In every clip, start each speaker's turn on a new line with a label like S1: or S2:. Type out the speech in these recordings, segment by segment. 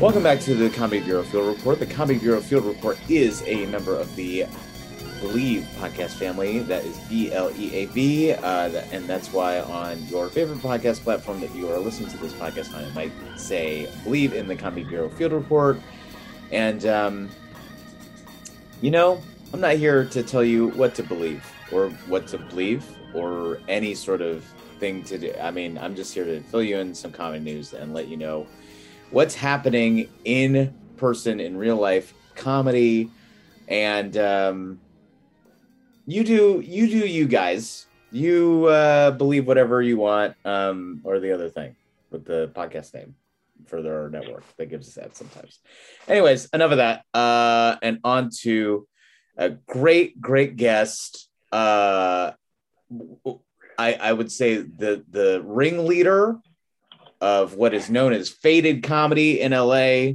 S1: Welcome back to the Comedy Bureau Field Report. The Comedy Bureau Field Report is a member of the Bleav podcast family. That is B L E A B, uh, and that's why on your favorite podcast platform that you are listening to this podcast it might say Bleav in the Comedy Bureau Field Report. And um, you know, I'm not here to tell you what to believe or what to believe or any sort of thing to do. I mean, I'm just here to fill you in some comedy news and let you know what's happening in person in real life comedy and um you do you do you guys. You uh believe whatever you want um or the other thing with the podcast name for their network that gives us that sometimes. Anyways enough of that. Uh and on to a great great guest. Uh i i would say the the ringleader of what is known as faded comedy in LA.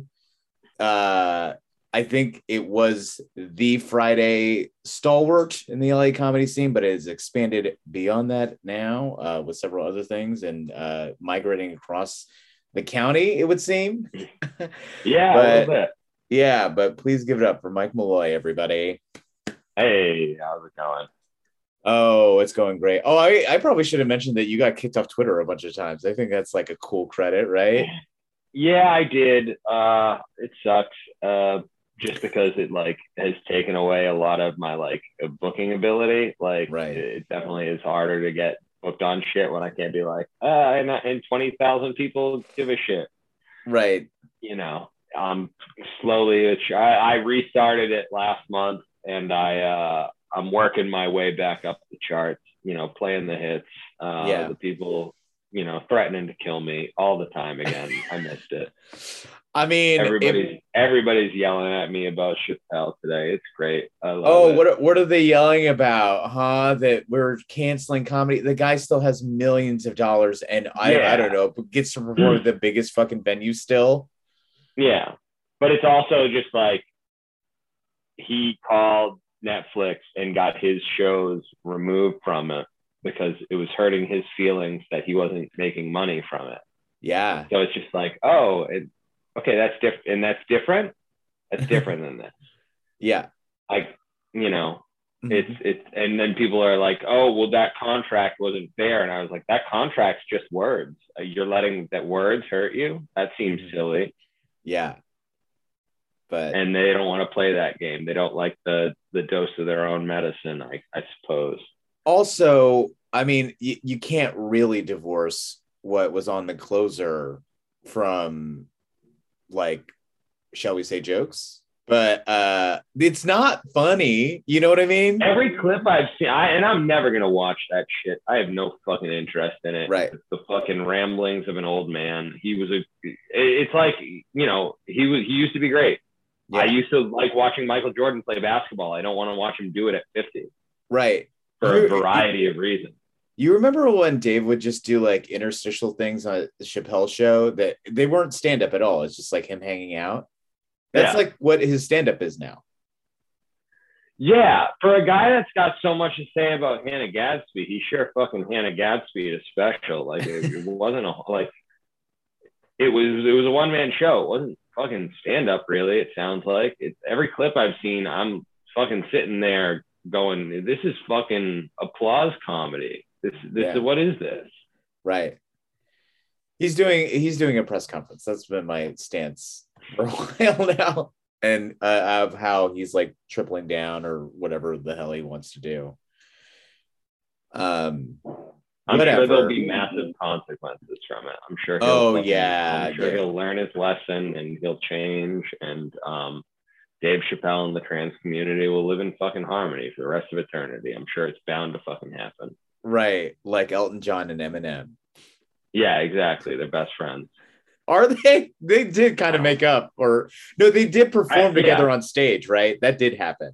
S1: Uh, I think it was the Friday stalwart in the LA comedy scene, but it has expanded beyond that now uh, with several other things and uh, migrating across the county, it would seem.
S2: Yeah,
S1: But-
S2: a little bit.
S1: yeah, but please give it up for Mike Malloy, everybody.
S2: Hey, how's it going?
S1: Oh, it's going great. Oh, I, I probably should have mentioned that you got kicked off Twitter a bunch of times. I think that's like a cool credit, right?
S2: Yeah, I did. Uh, it sucks. Uh, just because it like has taken away a lot of my like booking ability. Like,
S1: Right.
S2: it definitely is harder to get booked on shit when I can't be like, uh, and, and twenty thousand people give a shit.
S1: Right.
S2: You know, um, slowly. I, I restarted it last month, and I uh, I'm working my way back up the charts. You know, playing the hits. Uh,
S1: Yeah.
S2: The people, you know, threatening to kill me all the time again. I missed it.
S1: I mean,
S2: Everybody's everybody's yelling at me about Chappelle today. It's great. I love
S1: Oh,
S2: it.
S1: what are- what are they yelling about, huh? That we're canceling comedy. The guy still has millions of dollars, and I
S2: Yeah.
S1: I don't know, but gets to perform at the biggest fucking venue still.
S2: Yeah, but it's also just like he called Netflix and got his shows removed from it because it was hurting his feelings that he wasn't making money from it.
S1: Yeah,
S2: So it's just like, oh, it, okay, that's different, and that's different. That's different than this.
S1: yeah.
S2: Like, you know,
S1: Mm-hmm.
S2: it's it's and then people are like oh well that contract wasn't fair and i was like that contract's just words you're letting that words hurt you that seems
S1: Mhm.
S2: silly
S1: yeah. But
S2: and they don't want to play that game they don't like the the dose of their own medicine i, I suppose
S1: also, I mean, you, you can't really divorce what was on the closer from, like, shall we say, jokes. But uh it's not funny. You know what I mean?
S2: every clip i've seen I, and i'm never gonna watch that shit i have no fucking interest in it
S1: Right.
S2: It's the fucking ramblings of an old man he was a it's like you know he was he used to be great I used to like watching Michael Jordan play basketball. I don't want to watch him do it at 50
S1: Right.
S2: for
S1: You're-
S2: a variety of reasons.
S1: You remember when Dave would just do like interstitial things on the Chappelle show that they weren't stand up at all. It's just like him hanging out. That's
S2: Yeah.
S1: like what his stand up is now.
S2: Yeah, for a guy that's got so much to say about Hannah Gadsby, he sure fucking Hannah Gadsby is special. Like it, it wasn't a like it was it was a one man show. It wasn't fucking stand up really. It sounds like it's every clip I've seen. I'm fucking sitting there going, this is fucking applause comedy. This, this,
S1: Yeah.
S2: what is this?
S1: Right. He's doing he's doing a press conference. That's been my stance for a while now, and uh, of how he's like tripling down or whatever the hell he wants to do. Um.
S2: I'm
S1: Whatever.
S2: sure there'll be massive consequences from it. I'm sure. He'll
S1: Oh, yeah,
S2: I'm sure
S1: yeah.
S2: he'll learn his lesson and he'll change. And um, Dave Chappelle and the trans community will live in fucking harmony for the rest of eternity. I'm sure it's bound to fucking happen.
S1: Right, like Elton John and Eminem.
S2: Yeah, exactly. They're best friends.
S1: Are they? They did kind of make up, or no? They did perform
S2: I-
S1: together
S2: yeah.
S1: on stage, right? That did happen.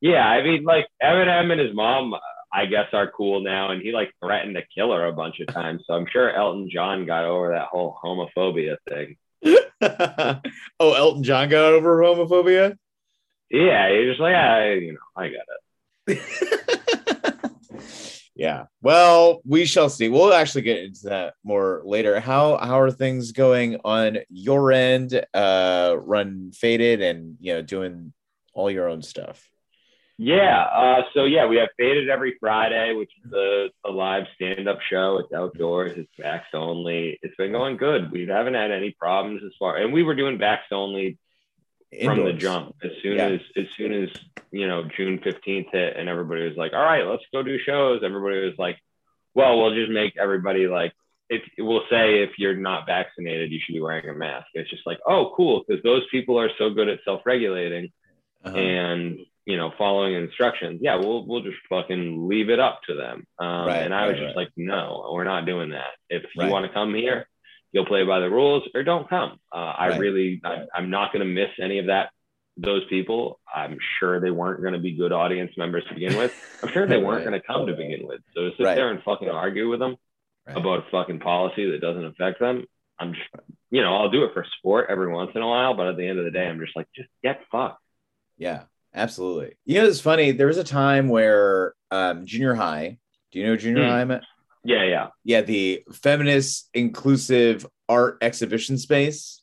S2: Yeah, I mean, like Eminem and his mom, I guess, are cool now, and he like threatened to kill her a bunch of times. So I'm sure Elton John got over that whole homophobia thing.
S1: oh, Elton John got over homophobia.
S2: Yeah, he's just like, I, you know, I got it.
S1: yeah. Well, we shall see. We'll actually get into that more later. How how are things going on your end? Uh, run faded and you know doing all your own stuff.
S2: Yeah. Uh, so yeah, we have Faded every Friday, which is a, a live stand-up show. It's outdoors. It's vax only. It's been going good. We haven't had any problems as far, and we were doing vax only from the jump. As soon
S1: Yeah.
S2: as as soon as you know June fifteenth hit, and everybody was like, "All right, let's go do shows." Everybody was like, "Well, we'll just make everybody like." If we'll say if you're not vaccinated, you should be wearing a mask. It's just like, oh, cool, because those people are so good at self-regulating
S1: Uh-huh.
S2: and you know following instructions yeah we'll we'll just fucking leave it up to them. Um,
S1: Right,
S2: and i was
S1: right,
S2: just
S1: right.
S2: like no we're not doing that. If you want to come here you'll play by the rules or don't come. Uh, i really I, i'm not going to miss any of that those people. I'm sure they weren't going to be good audience members to begin with. I'm sure they weren't going to come to begin with. So to sit there and fucking argue with them about a fucking policy that doesn't affect them i'm just you know i'll do it for sport every once in a while but at the end of the day i'm just like just get fucked.
S1: Yeah, absolutely. You know, it's funny. There was a time where um, junior high. Do you know junior
S2: Hmm.
S1: high? Matt?
S2: yeah yeah
S1: Yeah, the feminist inclusive art exhibition space.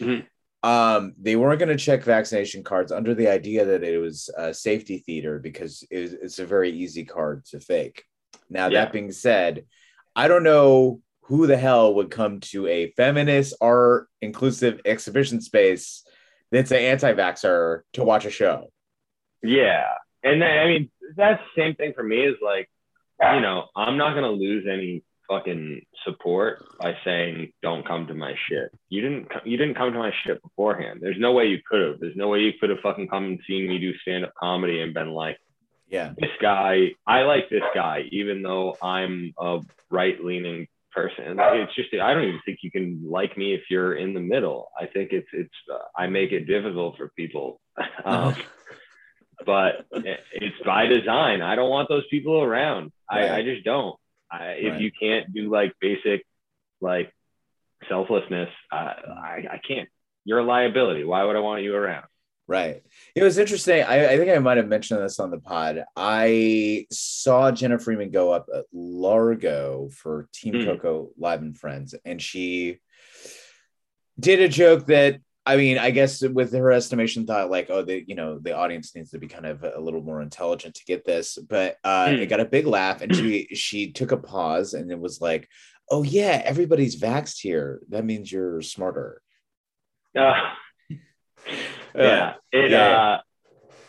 S2: Mhm.
S1: Um, they weren't going to check vaccination cards under the idea that it was a safety theater because it was, it's a very easy card to fake. Now,
S2: Yeah.
S1: that being said, I don't know who the hell would come to a feminist art inclusive exhibition space that's an anti-vaxxer to watch a show.
S2: Yeah. And then, I mean, that's the same thing for me is like, you know, I'm not going to lose any fucking support by saying, don't come to my shit. You didn't, you didn't come to my shit beforehand. There's no way you could have. There's no way you could have fucking come and seen me do stand up comedy and been like,
S1: Yeah.
S2: this guy, I like this guy, even though I'm a right leaning person. It's just, I don't even think you can like me if you're in the middle. I think it's, it's, uh, I make it difficult for people. um, but it's by design. I don't want those people around. I, I just don't. I, if
S1: Right.
S2: you can't do like basic, like selflessness, I, I, I can't. You're a liability. Why would I want you around?
S1: Right. It was interesting. I, I think I might have mentioned this on the pod. I saw Jenna Freeman go up at Largo for Team
S2: Hmm.
S1: Coco Live and Friends, and she did a joke that I mean, I guess with her estimation, thought like, oh, the you know the audience needs to be kind of a little more intelligent to get this, but uh,
S2: Hmm.
S1: it got a big laugh, and she she took a pause and it was like, oh yeah, everybody's vaxxed here. That means you're smarter.
S2: Uh, yeah, it
S1: yeah.
S2: uh,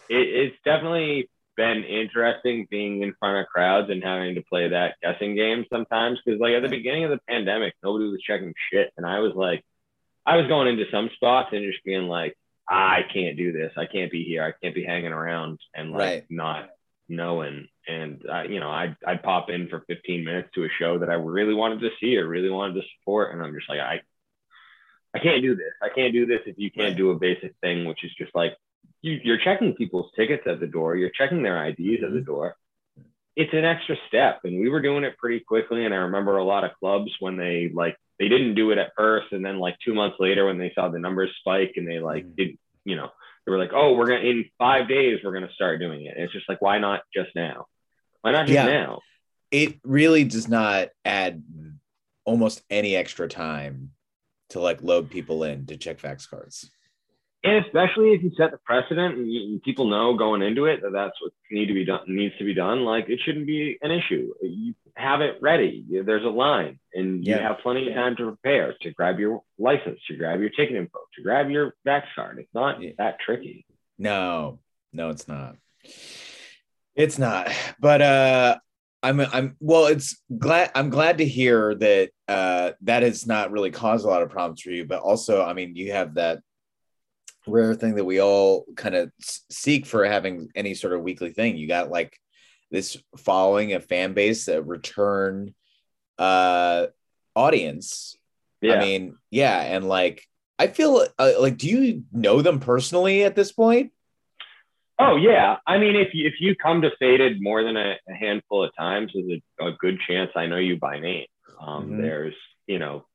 S2: it, it's definitely been interesting being in front of crowds and having to play that guessing game sometimes. Because like at the beginning of the pandemic, nobody was checking shit, and I was like, I was going into some spots and just being like, I can't do this. I can't be here. I can't be hanging around and like
S1: Right.
S2: not knowing. And I, you know, I I'd pop in for 15 minutes to a show that I really wanted to see or really wanted to support, and I'm just like, I I can't do this. I can't do this if you can't do a basic thing, which is just like you, you're checking people's tickets at the door, you're checking their IDs at the
S1: Mm-hmm.
S2: door. It's an extra step, and we were doing it pretty quickly. And I remember a lot of clubs when they like they didn't do it at first, and then like two months later when they saw the numbers spike and they like
S1: Mhm.
S2: did, you know, they were like, oh, we're gonna in five days we're gonna start doing it. And it's just like, why not just now? Why not just
S1: Yeah.
S2: now?
S1: it really does not add almost any extra time to like load people in to check vax cards.
S2: And especially if you set the precedent and, you, and, people know going into it that that's what need to be done needs to be done like it shouldn't be an issue. You have it ready. There's a line and you have plenty of time to prepare to grab your license to grab your ticket info to grab your vax card. It's not yeah. that tricky.
S1: No. No it's not. It's not. But uh I'm I'm well it's glad I'm glad to hear that uh that has not really caused a lot of problems for you but also I mean you have that rare thing that we all kind of seek for having any sort of weekly thing. You got like this following a fan base, a return uh audience. Yeah. I mean, yeah, and like I feel uh, like do you know them personally at this point?
S2: Oh yeah, I mean, if you, if you come to Faded more than a, a handful of times, there's a, a, good chance I know you by name. Um, mm-hmm. There's you know,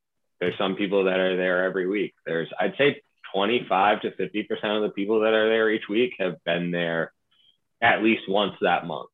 S2: there's some people that are there every week. There's I'd say 25 to 50 percent of the people that are there each week have been there at least once that month.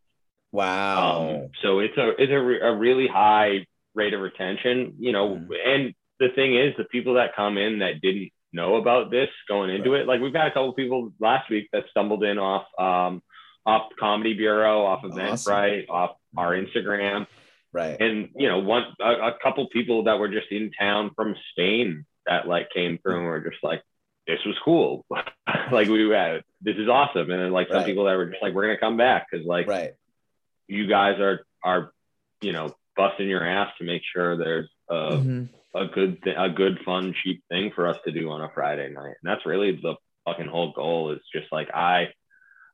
S1: Wow!
S2: Um, so it's a it's a, re- a, really high rate of retention, you know. Mm. And the thing is, the people that come in that didn't know about this going into right. it, like we've got a couple people last week that stumbled in off um, off Comedy Bureau, off Eventbrite, awesome. off our Instagram.
S1: Right.
S2: And you know, one a, a couple people that were just in town from Spain that like came through and were just like, this was cool. like we had, this is awesome. And then like some right. people that were just like, we're gonna come back because like
S1: right.
S2: you guys are are you know busting your ass to make sure there's a, mm-hmm. a good th- a good fun cheap thing for us to do on a Friday night. And that's really the fucking whole goal is just like I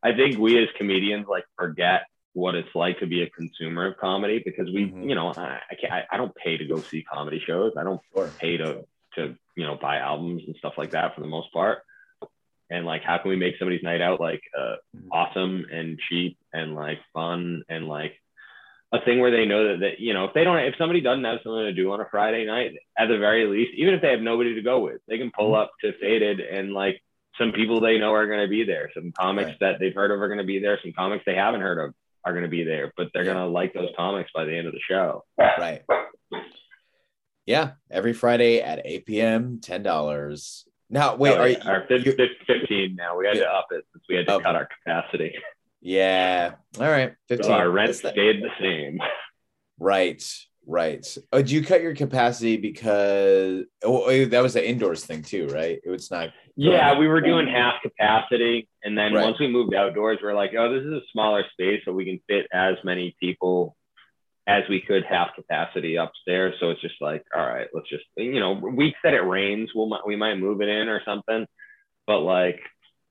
S2: I think we as comedians like forget what it's like to be a consumer of comedy because we, mm-hmm. you know, I, I can't, I, I, don't pay to go see comedy shows. I don't sure. pay to to you know buy albums and stuff like that for the most part and like how can we make somebody's night out like uh, mm-hmm. awesome and cheap and like fun and like a thing where they know that, that you know if they don't if somebody doesn't have something to do on a friday night at the very least even if they have nobody to go with they can pull mm-hmm. up to faded and like some people they know are going to be there some comics right. that they've heard of are going to be there some comics they haven't heard of are going to be there but they're going to like those comics by the end of the show
S1: right yeah, every Friday at 8 p.m., ten dollars. Now, wait,
S2: yeah. are you, 15 now? We had yeah. to up it since we had to okay. cut our capacity.
S1: Yeah. All right. 15.
S2: So our rent stayed the same.
S1: Right. Right. Oh, did you cut your capacity because oh, oh that was the indoors thing too, right? It was not.
S2: Yeah, we were doing half capacity, and then right. once we moved outdoors, we are like, oh, this is a smaller space, so we can fit as many people as we could half capacity upstairs. So it's just like, all right, let's just, you know, weeks that it rains, we'll, we might move it in or something. But like,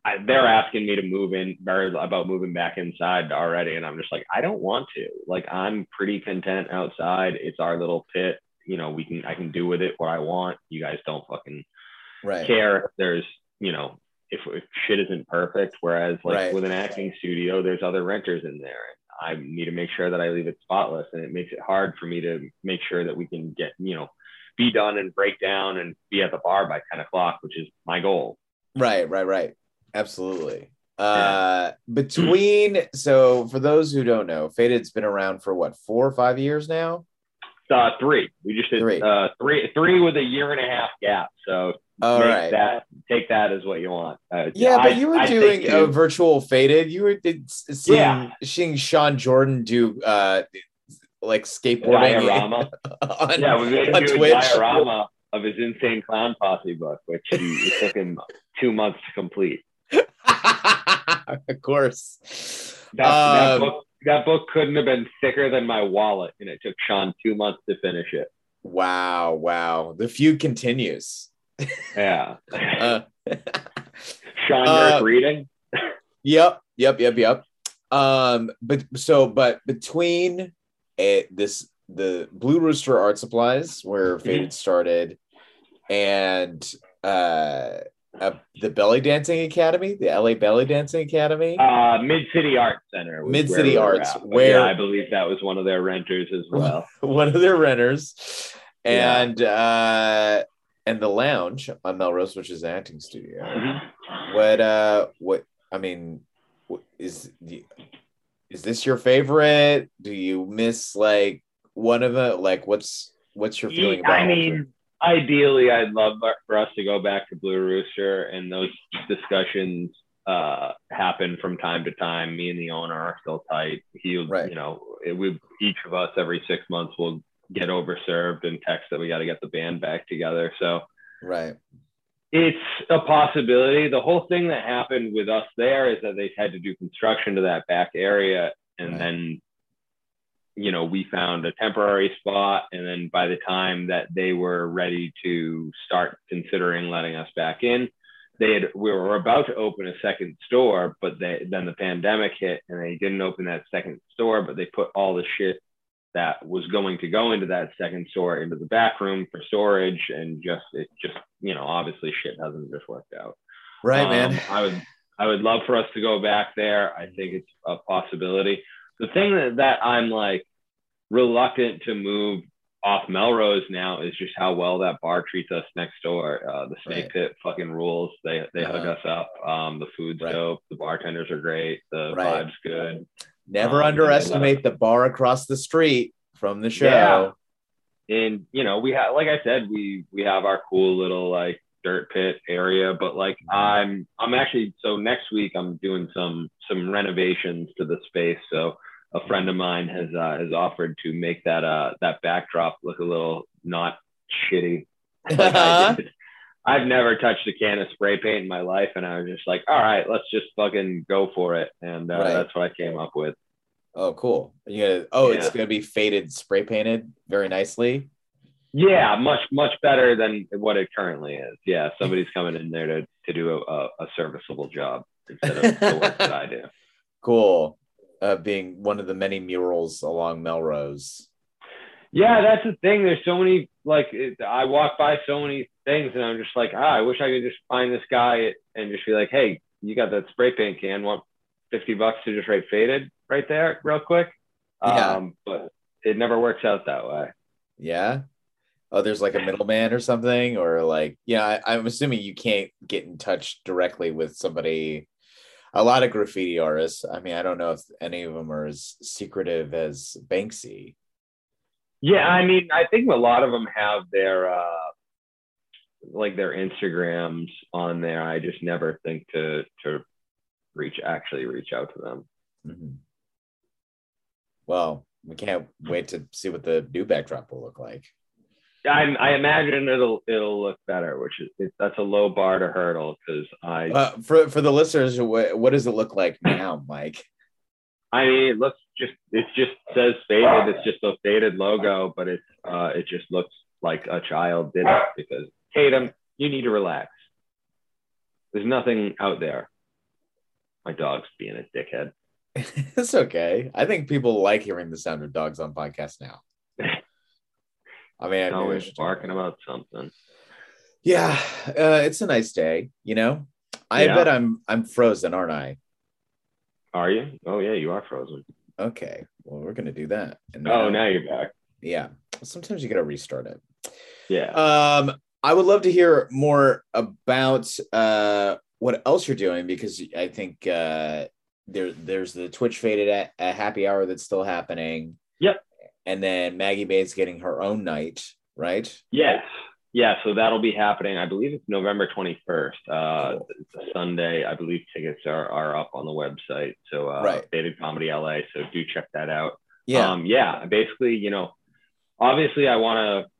S2: I, they're asking me to move in or about moving back inside already. And I'm just like, I don't want to. Like, I'm pretty content outside. It's our little pit. You know, we can, I can do with it what I want. You guys don't fucking
S1: right.
S2: care. There's, you know, if, if shit isn't perfect. Whereas, like, right. with an acting studio, there's other renters in there. I need to make sure that I leave it spotless. And it makes it hard for me to make sure that we can get, you know, be done and break down and be at the bar by 10 o'clock, which is my goal.
S1: Right, right, right. Absolutely. Uh, between, so for those who don't know, Faded's been around for what, four or five years now?
S2: Uh, three. We just did three. Uh, three, three with a year and a half gap. So
S1: all right.
S2: That take that as what you want.
S1: Uh, yeah, I, but you were I doing a virtual faded. You were did, seeing, yeah. seeing Sean Jordan do uh like skateboarding
S2: on, yeah, we made on Twitch. a diorama of his insane clown posse book, which he, it took him two months to complete.
S1: of course.
S2: That, um, that, book, that book couldn't have been thicker than my wallet, and it took Sean two months to finish it.
S1: Wow, wow. The feud continues.
S2: Yeah. Uh, Sean, uh, reading.
S1: yep, yep, yep, yep. Um, but so, but between a, this, the Blue Rooster Art Supplies, where mm-hmm. Faded started, and uh, uh, the Belly Dancing Academy, the LA Belly Dancing Academy,
S2: uh, Mid City Arts Center,
S1: Mid City Arts, where
S2: yeah, I believe that was one of their renters as well.
S1: one of their renters, and yeah. uh, and the lounge on Melrose, which is an acting studio. Mm-hmm. What uh what I mean is is this your favorite? Do you miss like one of the like what's what's your feeling about
S2: I mean ideally, I'd love for us to go back to Blue Rooster, and those discussions uh, happen from time to time. Me and the owner are still tight. He, right. you know, it, we each of us every six months will get overserved and text that we got to get the band back together. So,
S1: right.
S2: It's a possibility. The whole thing that happened with us there is that they had to do construction to that back area, and right. then you know, we found a temporary spot. And then by the time that they were ready to start considering letting us back in, they had, we were about to open a second store, but they, then the pandemic hit and they didn't open that second store, but they put all the shit that was going to go into that second store into the back room for storage. And just, it just, you know, obviously shit hasn't just worked out.
S1: Right, um, man.
S2: I would, I would love for us to go back there. I think it's a possibility. The thing that, that I'm like, reluctant to move off Melrose now is just how well that bar treats us next door. Uh, the Snake right. Pit fucking rules. They they uh, hook us up. Um, the food's right. dope. The bartenders are great. The right. vibe's good.
S1: Never um, underestimate the bar across the street from the show.
S2: Yeah. And you know, we have like I said, we we have our cool little like dirt pit area, but like mm-hmm. I'm I'm actually so next week I'm doing some some renovations to the space. So a friend of mine has uh, has offered to make that uh that backdrop look a little not shitty. Like I've never touched a can of spray paint in my life, and I was just like, all right, let's just fucking go for it, and uh, right. that's what I came up with.
S1: Oh, cool! Yeah. Oh, yeah. it's gonna be faded, spray painted very nicely.
S2: Yeah, much much better than what it currently is. Yeah, somebody's coming in there to to do a, a serviceable job instead of the work that I do.
S1: Cool uh, being one of the many murals along Melrose.
S2: Yeah, that's the thing. There's so many like I walk by so many things, and I'm just like, ah, I wish I could just find this guy and just be like, hey, you got that spray paint can? Want fifty bucks to just write faded right there, real quick? Yeah. Um, but it never works out that way.
S1: Yeah. Oh, there's like a middleman or something, or like, yeah, I, I'm assuming you can't get in touch directly with somebody a lot of graffiti artists. I mean, I don't know if any of them are as secretive as Banksy.
S2: Yeah, I mean, I think a lot of them have their uh like their Instagrams on there. I just never think to to reach actually reach out to them. Mm-hmm.
S1: Well, we can't wait to see what the new backdrop will look like.
S2: I, I imagine it'll it'll look better, which is it, that's a low bar to hurdle because I
S1: uh, for for the listeners, what, what does it look like now, Mike?
S2: I mean, it looks just it just says faded. It's just a faded logo, but it's uh it just looks like a child did it because Tatum, you need to relax. There's nothing out there. My dog's being a dickhead.
S1: it's okay. I think people like hearing the sound of dogs on podcasts now. I mean,
S2: always barking about something.
S1: Yeah, uh, it's a nice day. You know, I yeah. bet I'm I'm frozen, aren't I?
S2: Are you? Oh yeah, you are frozen.
S1: Okay, well we're gonna do that.
S2: And oh, now you're back.
S1: Yeah, sometimes you gotta restart it.
S2: Yeah.
S1: Um, I would love to hear more about uh what else you're doing because I think uh there there's the Twitch faded at, at happy hour that's still happening.
S2: Yep
S1: and then Maggie Bates getting her own night, right?
S2: Yes. Yeah, so that'll be happening. I believe it's November 21st. Uh, cool. It's a Sunday. I believe tickets are, are up on the website. So, uh, right. Faded Comedy LA. So do check that out. Yeah. Um, yeah. Basically, you know, obviously I want to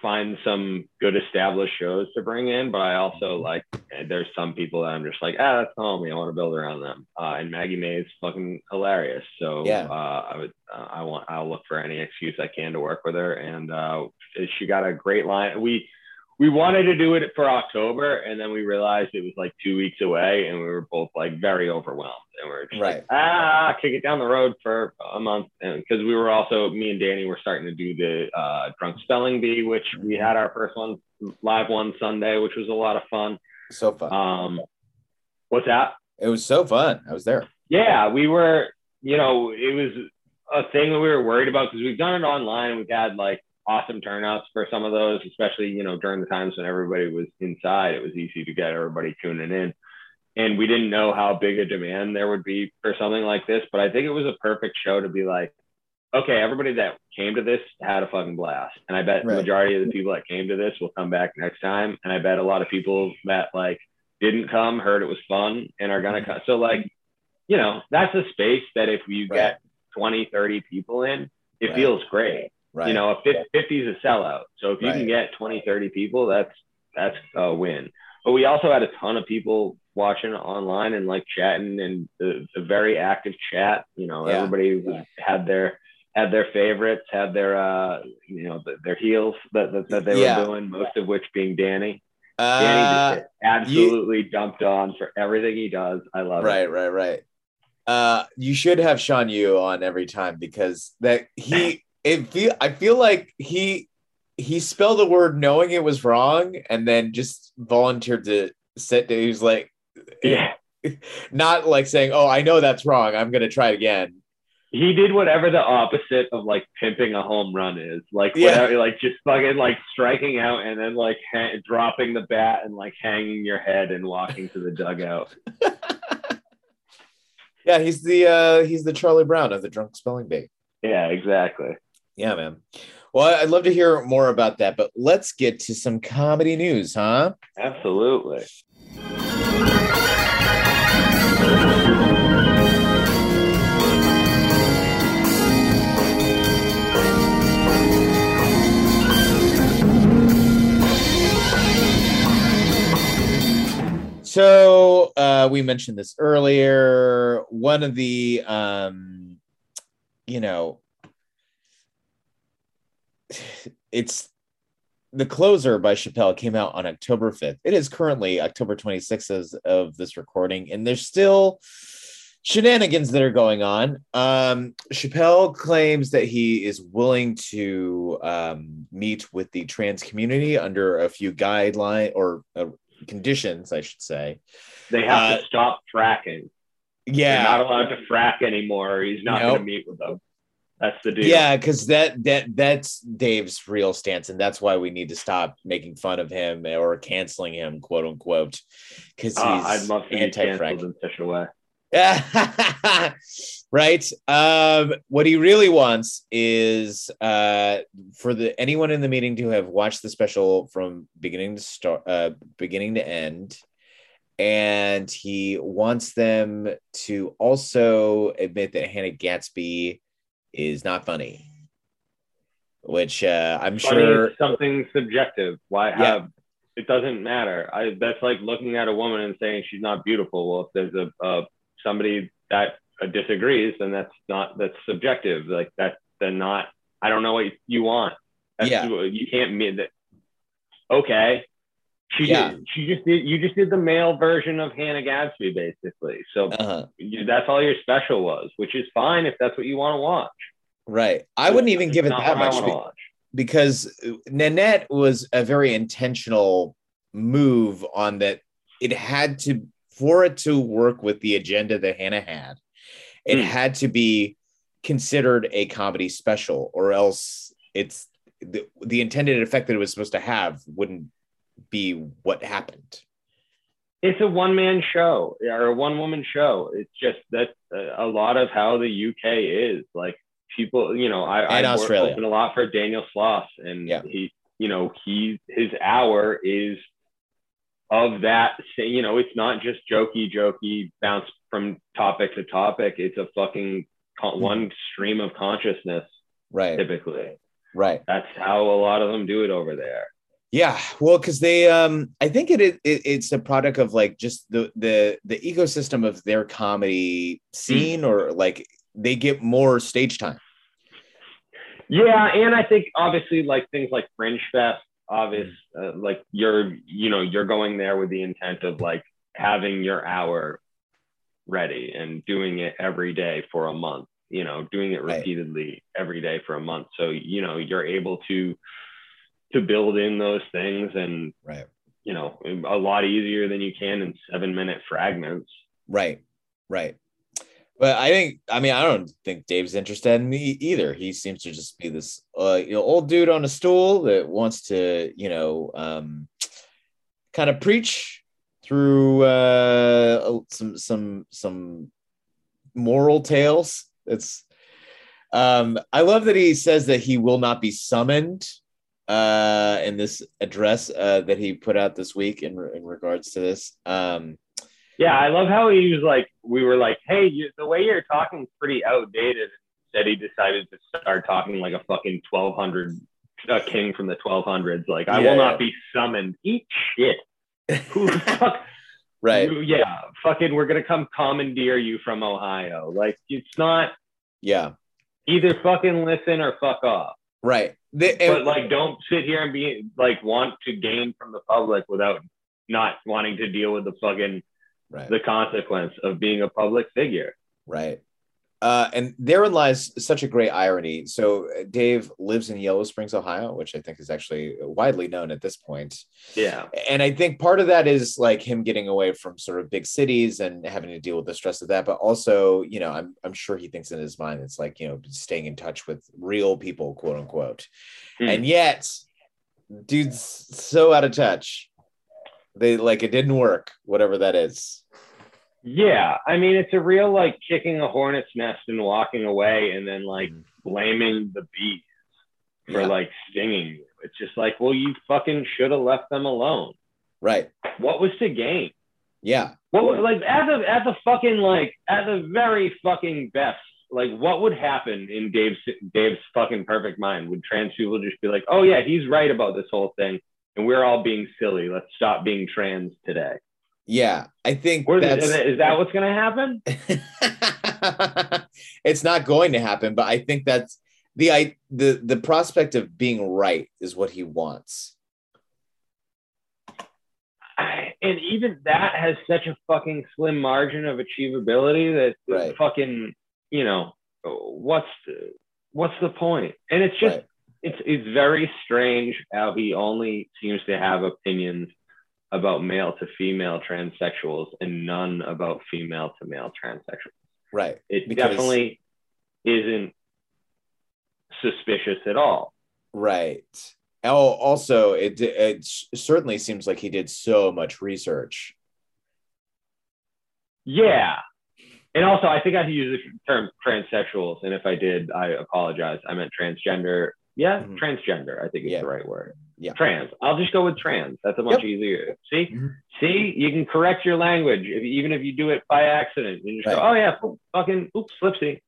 S2: find some good established shows to bring in, but I also like there's some people that I'm just like, ah, that's homie. I want to build around them. Uh, and Maggie May is fucking hilarious. So yeah. uh, I would, uh, I want, I'll look for any excuse I can to work with her. And uh, she got a great line. We we wanted to do it for October, and then we realized it was like two weeks away, and we were both like very overwhelmed, and we are just right. like, ah, kick it down the road for a month, and because we were also me and Danny were starting to do the uh, drunk spelling bee, which we had our first one live one Sunday, which was a lot of fun.
S1: So fun.
S2: Um, what's that?
S1: It was so fun. I was there.
S2: Yeah, we were. You know, it was a thing that we were worried about because we've done it online. We've had like awesome turnouts for some of those, especially, you know, during the times when everybody was inside, it was easy to get everybody tuning in. And we didn't know how big a demand there would be for something like this, but I think it was a perfect show to be like, okay, everybody that came to this had a fucking blast. And I bet
S1: Right.
S2: the majority of the people that came to this will come back next time. And I bet a lot of people that like didn't come, heard it was fun and are gonna mm-hmm. come. So like, you know, that's a space that if you
S1: Right.
S2: get 20, 30 people in, it
S1: Right.
S2: feels great.
S1: Right.
S2: You know, a 50 is a sellout. So if you
S1: Right.
S2: can get 20, 30 people, that's that's a win. But we also had a ton of people watching online and like chatting and the, the very active chat. You know,
S1: Yeah.
S2: everybody was, had their had their favorites, had their uh you know their heels that that, that they
S1: Yeah.
S2: were doing. Most of which being Danny. Danny
S1: uh,
S2: just absolutely dumped on for everything he does. I love
S1: right,
S2: it.
S1: right, right. Uh, you should have Sean Yu on every time because that he it feel I feel like he he spelled the word knowing it was wrong and then just volunteered to sit there. He was like
S2: Yeah.
S1: not like saying, Oh, I know that's wrong. I'm gonna try it again.
S2: he did whatever the opposite of like pimping a home run is like
S1: Yeah.
S2: whatever like just fucking like striking out and then like ha- dropping the bat and like hanging your head and walking to the dugout
S1: Yeah, he's the uh he's the Charlie Brown of the drunk spelling bee.
S2: yeah exactly
S1: Yeah, man. Well, I'd love to hear more about that, but let's get to some comedy news, huh?
S2: absolutely
S1: So uh, we mentioned this earlier. One of the, um, you know, it's the closer by Chappelle came out on October 5th. It is currently October 26th as of this recording, and there's still shenanigans that are going on. Um, Chappelle claims that he is willing to um, meet with the trans community under a few guideline or uh, conditions, I should say.
S2: they have
S1: Uh,
S2: to stop fracking
S1: Yeah,
S2: they're not allowed to frack anymore he's not
S1: Nope.
S2: going to meet with them that's the deal
S1: Yeah, because that that that's Dave's real stance, and that's why we need to stop making fun of him or canceling him, quote unquote, because he's
S2: Ah, i'd love to
S1: anti-frack.
S2: canceled in such a way
S1: right. Um, what he really wants is uh, for the anyone in the meeting to have watched the special from beginning to start, uh, beginning to end, and he wants them to also admit that Hannah Gadsby is not funny. Which uh, I'm
S2: Funny
S1: sure.
S2: something subjective. Why
S1: Yeah.
S2: have it doesn't matter. I that's like looking at a woman and saying she's not beautiful. Well, if there's a uh, somebody that uh, disagrees, then that's not that's subjective. Like that's then not. I don't know what you want. That's,
S1: Yeah.
S2: you can't mean that. Okay, she
S1: Yeah.
S2: did, she just did you just did the male version of Hannah Gadsby basically. So
S1: Uh-huh.
S2: that's all your special was, which is fine if that's what you want to watch.
S1: Right. I wouldn't even give it that much. be- because Nanette was a very intentional move on that it had to for it to work with the agenda that Hannah had it
S2: Hmm.
S1: had to be considered a comedy special or else it's the, the intended effect that it was supposed to have wouldn't be what happened
S2: it's a one man show or a one woman show. It's just that's a, a lot of how the UK is. Like people, you know, I,
S1: And
S2: I
S1: Australia.
S2: open a lot for Daniel Sloss, and
S1: Yeah.
S2: he, you know, he his hour is of that. You know, it's not just jokey, jokey, bounce from topic to topic. It's a fucking con-
S1: Mhm.
S2: one stream of consciousness.
S1: right
S2: Typically,
S1: right
S2: that's how a lot of them do it over there.
S1: Yeah, well, because they, um, I think it, it it's a product of like just the the the ecosystem of their comedy scene, or like they get more stage time.
S2: Yeah, and I think obviously like things like Fringe Fest, obvious, uh, like you're you know you're going there with the intent of like having your hour ready and doing it every day for a month. You know, doing it
S1: Right.
S2: repeatedly every day for a month. So you know you're able to to build in those things and
S1: Right,
S2: you know a lot easier than you can in seven minute fragments.
S1: right, right. But I think, I mean, I don't think Dave's interested in me either. He seems to just be this, uh, you know, old dude on a stool that wants to, you know, um, kind of preach through uh, some some some moral tales. It's Um, I love that he says that he will not be summoned uh, in this address uh, that he put out this week in in regards to this. Um,
S2: Yeah, I love how he was like, we were like, hey, you, the way you're talking is pretty outdated. Instead, he decided to start talking like a fucking 1200, a king from the 1200s. Like, I
S1: Yeah,
S2: will
S1: yeah.
S2: not be summoned. Eat shit. Who the fuck?
S1: right.
S2: You- yeah, fucking, we're gonna come commandeer you from Ohio. Like, it's not
S1: Yeah.
S2: either fucking listen or fuck off.
S1: Right. The-
S2: But
S1: and-
S2: like, don't sit here and be like want to gain from the public without not wanting to deal with the fucking
S1: right.
S2: the consequence of being a public figure.
S1: Right. Uh, and therein lies such a great irony. So uh, Dave lives in Yellow Springs, Ohio, which I think is actually widely known at this point.
S2: Yeah.
S1: And I think part of that is like him getting away from sort of big cities and having to deal with the stress of that. But also, you know, I'm I'm sure he thinks in his mind it's like, you know, staying in touch with real people, quote unquote.
S2: Hmm.
S1: And yet, dude's so out of touch. They like it didn't work, whatever that is.
S2: Yeah. I mean, it's a real like kicking a hornet's nest and walking away and then like mm-hmm. blaming the bees for.
S1: Yeah.
S2: like stinging you. It's just like, well, you fucking should have left them alone.
S1: Right.
S2: What was to gain?
S1: Yeah.
S2: What was like at the at the fucking like at the very fucking best? Like what would happen in Dave's Dave's fucking perfect mind? Would trans people just be like, oh yeah, he's right about this whole thing, and we're all being silly. Let's stop being trans today.
S1: Yeah. I think that's
S2: is, is that what's gonna happen?
S1: it's not going to happen, but I think that's the I the the prospect of being right is what he wants.
S2: And even that has such a fucking slim margin of achievability that
S1: Right.
S2: fucking you know what's the, what's the point? And it's just
S1: Right.
S2: it's it's very strange how he only seems to have opinions about male to female transsexuals and none about female to male transsexuals.
S1: Right.
S2: It
S1: Because-
S2: definitely isn't suspicious at all.
S1: Right. Oh, also, it it certainly seems like he did so much research.
S2: Yeah. And also, I think I use the term transsexuals, and if I did, I apologize. I meant transgender. Yeah,
S1: Mhm.
S2: transgender. I think is
S1: Yeah.
S2: the right word.
S1: Yeah.
S2: Trans. I'll just go with trans. That's a much easier. See,
S1: Mhm.
S2: see, you can correct your language if, even if you do it by accident. You just
S1: Right.
S2: go, oh yeah, oop, fucking, oops, slipsy.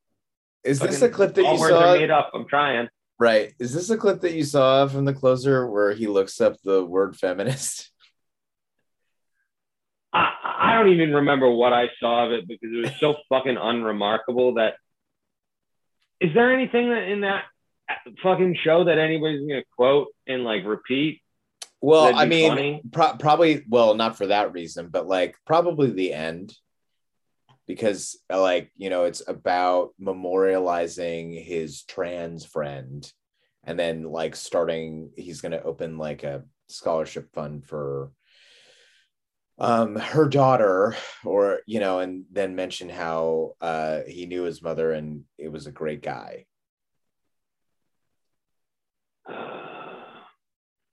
S1: Is this
S2: Fucking-
S1: a clip that
S2: all
S1: you
S2: words
S1: saw?
S2: are made up. I'm trying.
S1: Right. Is this a clip that you saw from the closer where he looks up the word feminist?
S2: I, I don't even remember what I saw of it because it was so fucking unremarkable that. Is there anything that in that fucking show that anybody's gonna quote and like repeat?
S1: Well, I mean, pro- probably well, not for that reason, but like probably the end. Because uh, like, you know, it's about memorializing his trans friend and then like starting he's going to open like a scholarship fund for um her daughter or you know and then mention how uh he knew his mother and it was a great guy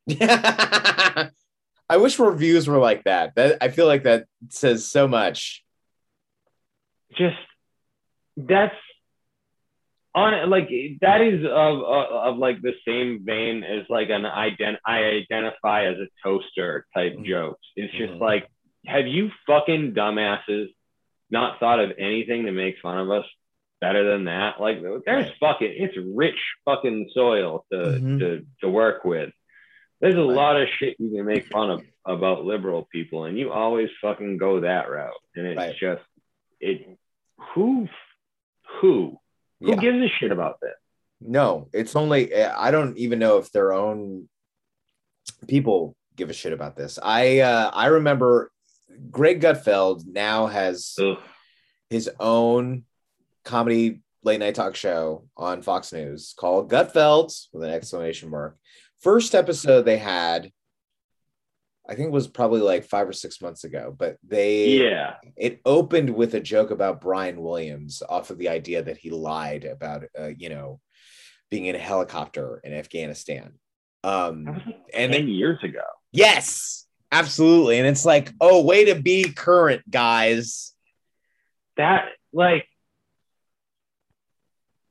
S1: I wish reviews were like that. That I feel like that says so much.
S2: Just that's on like that is of, of of like the same vein as like an ident I identify as a toaster type
S1: Mhm.
S2: jokes. It's just
S1: Mhm.
S2: like, have you fucking dumbasses not thought of anything to make fun of us better than that? Like there's fucking it's rich fucking soil to
S1: Mhm.
S2: to to work with. There's a lot of shit you can make fun of about liberal people, and you always fucking go that route. And it's
S1: Right.
S2: just it who who who
S1: Yeah.
S2: gives a shit about this?
S1: No, it's only I don't even know if their own people give a shit about this. I uh I remember Greg Gutfeld now has
S2: Ugh.
S1: his own comedy late night talk show on Fox News called Gutfeld with an exclamation mark. First episode they had, I think it was probably like five or six months ago, but they
S2: Yeah,
S1: it opened with a joke about Brian Williams off of the idea that he lied about uh, you know being in a helicopter in Afghanistan. Um
S2: like
S1: and then,
S2: years ago.
S1: yes, absolutely. And it's like, oh, way to be current, guys.
S2: That like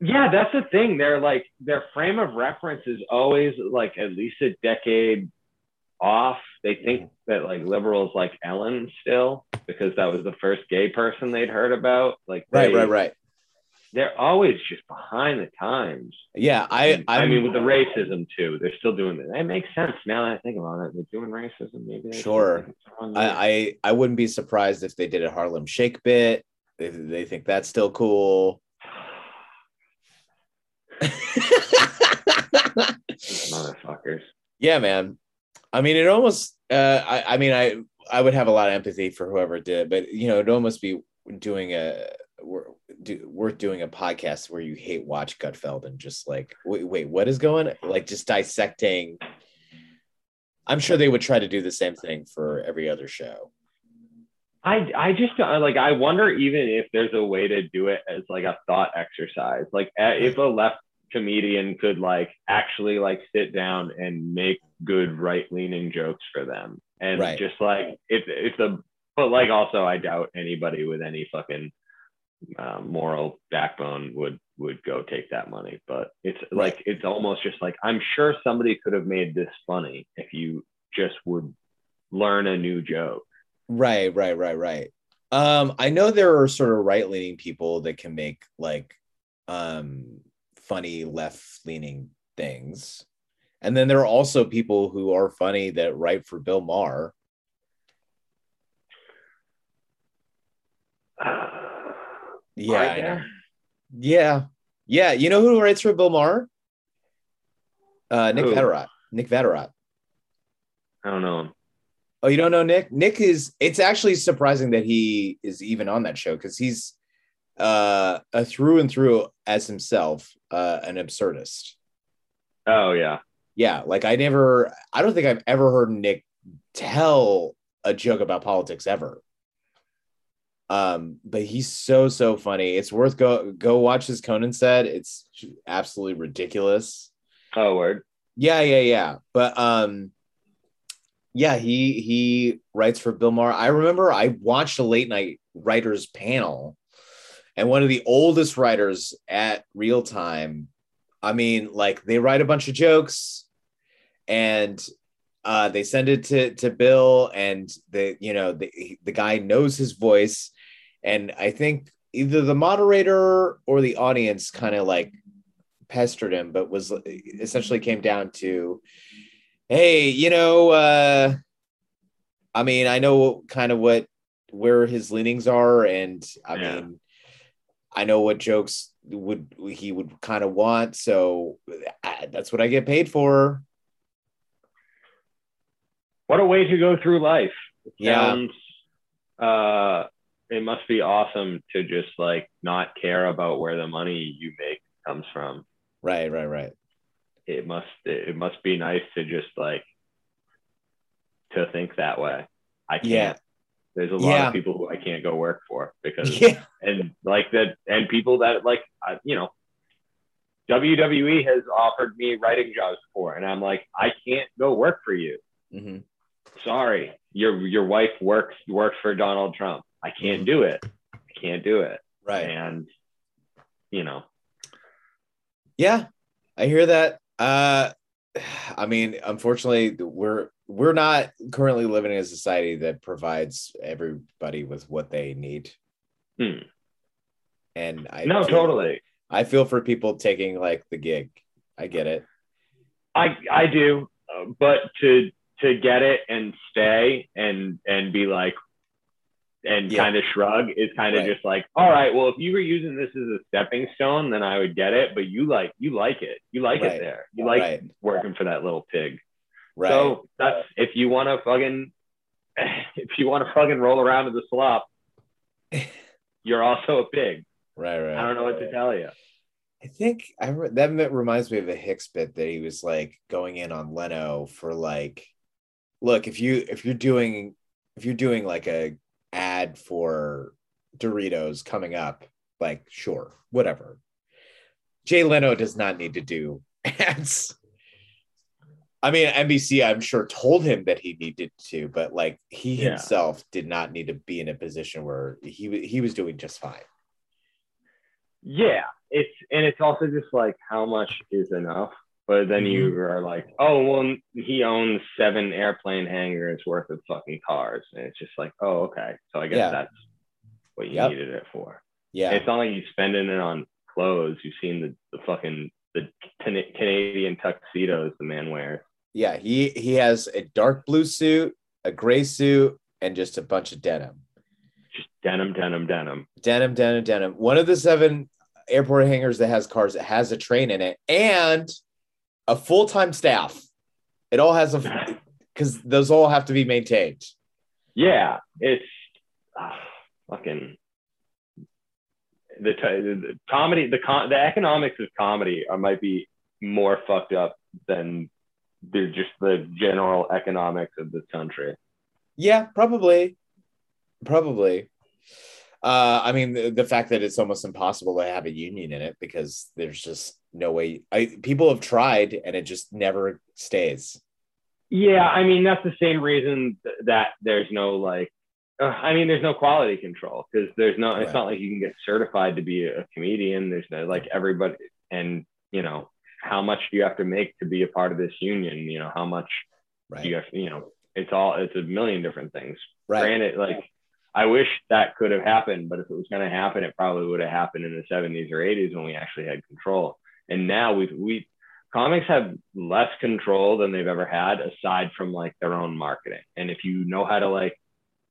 S2: Yeah, that's the thing. They're like their frame of reference is always like at least a decade off. They think mm-hmm. that like liberals like Ellen still because that was the first gay person they'd heard about. Like
S1: Right,
S2: they-
S1: right, right.
S2: They're always just behind the times.
S1: Yeah, I
S2: I
S1: I'm,
S2: mean, with the racism too, they're still doing it. That makes sense now that I think about it. They're doing racism, maybe.
S1: Sure.
S2: think it's wrong.
S1: I, I I wouldn't be surprised if they did a Harlem Shake bit. They, they think that's still cool.
S2: These motherfuckers.
S1: yeah, man. I mean, it almost. Uh, I I mean, I I would have a lot of empathy for whoever did, but you know, it'd almost be doing a wor- do, worth doing a podcast where you hate watch Gutfeld and just like wait, wait, what is going? Like just dissecting. I'm sure they would try to do the same thing for every other show.
S2: I I just like I wonder even if there's a way to do it as like a thought exercise. Like if a left comedian could like actually like sit down and make good right leaning jokes for them and
S1: Right.
S2: just like if if the but like also I doubt anybody with any fucking uh, moral backbone would would go take that money. But it's like it's almost just like I'm sure somebody could have made this funny if you just would learn a new joke.
S1: Right, right, right, right. Um, I know there are sort of right leaning people that can make like um funny left leaning things. And then there are also people who are funny that write for Bill Maher. Yeah,
S2: Right
S1: I know.
S2: there.
S1: Yeah. Yeah. You know who writes for Bill Maher? Uh Nick
S2: Who?
S1: Vatterott. Nick Vatterott.
S2: I don't know.
S1: Oh, you don't know Nick? Nick is it's actually surprising that he is even on that show because he's uh a through and through as himself, uh an absurdist.
S2: Oh yeah.
S1: Yeah, like I never I don't think I've ever heard Nick tell a joke about politics ever. Um, but he's so so funny. It's worth go go watch his Conan set. It's absolutely ridiculous.
S2: Oh word.
S1: Yeah, yeah, yeah. But um yeah, he he writes for Bill Maher. I remember I watched a late night writers panel and one of the oldest writers at real time. I mean, like they write a bunch of jokes and uh they send it to to Bill and the you know the the guy knows his voice and I think either the moderator or the audience kind of like pestered him, but was essentially came down to, hey, you know, uh, I mean, I know kind of what where his leanings are, and I
S2: Yeah.
S1: mean, I know what jokes would he would kind of want, so I, that's what I get paid for.
S2: What a way to go through life. It
S1: Yeah.
S2: Sounds, uh, it must be awesome to just like not care about where the money you make comes from.
S1: Right, right, right.
S2: It must it must be nice to just like to think that way. I can't.
S1: Yeah.
S2: There's a lot
S1: Yeah.
S2: of people who I can't go work for because
S1: Yeah,
S2: and like that and people that like I, you know WWE has offered me writing jobs before and I'm like I can't go work for you.
S1: Mhm.
S2: Sorry. Your your wife works works for Donald Trump. I can't do it. I can't do it.
S1: right.
S2: And you know,
S1: Yeah, I hear that. Uh, I mean, unfortunately, we're we're not currently living in a society that provides everybody with what they need.
S2: Hmm.
S1: And I
S2: no,
S1: feel-
S2: totally.
S1: I feel for people taking like the gig. I get it.
S2: I I do, but to to get it and stay and and be like and
S1: Yeah.
S2: kind of shrug is kind of
S1: Right.
S2: just like, all right, well, if you were using this as a stepping stone, then I would get it. But you like you like it, you like
S1: Right.
S2: it there, you like
S1: right.
S2: working for that little pig.
S1: Right.
S2: So that's if you want to fucking if you want to fucking roll around in the slop, you're also a pig.
S1: right. Right.
S2: I don't know what to tell you.
S1: I think I re- that reminds me of a Hicks bit that he was like going in on Leno for like, look if you if you're doing if you're doing like a ad for Doritos coming up, like sure, whatever. Jay Leno does not need to do ads. I mean, NBC, I'm sure told him that he needed to, but like he
S2: Yeah.
S1: himself did not need to be in a position where he he was doing just fine.
S2: Yeah, it's and it's also just like how much is enough. But then you
S1: Mm-hmm.
S2: are like, oh well, he owns seven airplane hangars worth of fucking cars, and it's just like, oh okay, so I guess
S1: Yeah.
S2: that's what you
S1: Yep.
S2: needed it for.
S1: Yeah.
S2: It's not like you're spending it on clothes. You've seen the the fucking the Can- Canadian tuxedos the man wears.
S1: Yeah. He he has a dark blue suit, a gray suit, and just a bunch of denim.
S2: Just denim, denim, denim.
S1: Denim, denim, denim. One of the seven airport hangars that has cars that has a train in it and a full-time staff. It all has a because those all have to be maintained.
S2: Yeah, it's ah, fucking the, the comedy. The con- the economics of comedy are, might be more fucked up than the just the general economics of this country.
S1: Yeah, probably. Probably. Uh, I mean, the, the fact that it's almost impossible to have a union in it because there's just no way. I people have tried and it just never stays.
S2: Yeah, I mean that's the same reason th- that there's no like. Uh, I mean, there's no quality control because there's no. It's not like you can get certified to be a comedian. There's no like everybody, and you know how much do you have to make to be a part of this union? You know how much
S1: Right.
S2: you have. You know, it's all. It's a million different things.
S1: right.
S2: Granted, like I wish that could have happened, but if it was going to happen, it probably would have happened in the 70s or 80s when we actually had control. And now we've we comics have less control than they've ever had, aside from like their own marketing. And if you know how to like,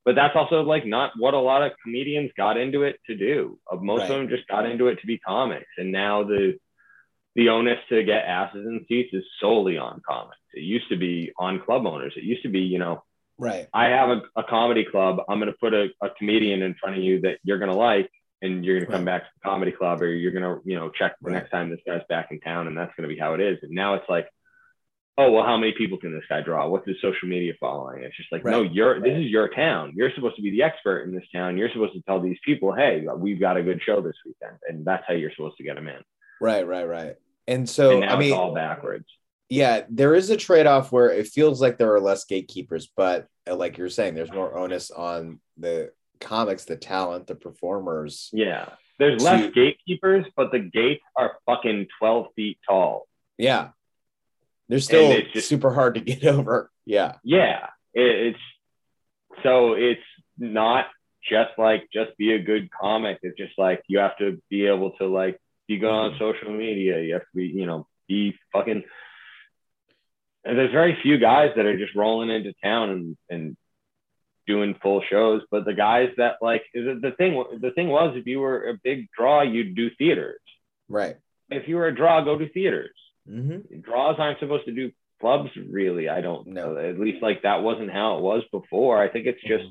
S2: but that's also like not what a lot of comedians got into it to do. Uh, Most
S1: Right.
S2: of them just got into it to be comics, and now the the onus to get asses in seats is solely on comics. It used to be on club owners. It used to be, you know,
S1: Right.
S2: I have a, a comedy club. I'm going to put a, a comedian in front of you that you're going to like, and you're going to come back to the comedy club, or you're going to, you know, check the
S1: Right.
S2: next time this guy's back in town, and that's going to be how it is. And now it's like, oh well, how many people can this guy draw? What's his social media following? It's just like, no, you're this is your town. You're supposed to be the expert in this town. You're supposed to tell these people, hey, we've got a good show this weekend, and that's how you're supposed to get them in.
S1: Right. Right. Right. And so
S2: and now
S1: I mean,
S2: it's all backwards.
S1: yeah, there is a trade-off where it feels like there are less gatekeepers, but uh, like you're saying, there's more onus on the comics, the talent, the performers.
S2: Yeah. There's
S1: So
S2: less gatekeepers, but the gates are fucking 12 feet tall.
S1: Yeah. They're still
S2: just-
S1: super hard to get over. Yeah.
S2: Yeah, it, it's so it's not just like just be a good comic. It's just like you have to be able to like be good on mm-hmm. social media. You have to be, you know, be fucking. And there's very few guys that are just rolling into town and and doing full shows. But the guys that like the the thing the thing was if you were a big draw, you'd do theaters.
S1: Right.
S2: If you were a draw, go to theaters
S1: Mm-hmm.
S2: draws aren't supposed to do clubs really i don't
S1: No.
S2: know at least like that wasn't how it was before i think it's just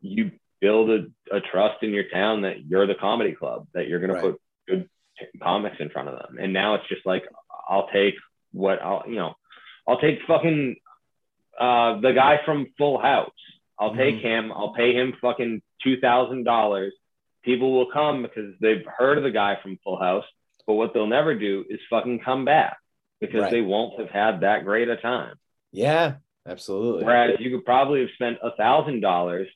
S2: you build a, a trust in your town that you're the comedy club that you're going
S1: Right.
S2: to put good comics in front of them and now it's just like i'll take what i'll you know i'll take fucking uh the guy from full house i'll take mm-hmm. him i'll pay him fucking two thousand dollars people will come because they've heard of the guy from full house but what they'll never do is fucking come back because
S1: Right.
S2: they won't have had that great a time.
S1: Yeah. Absolutely.
S2: Whereas you could probably have spent a thousand dollars,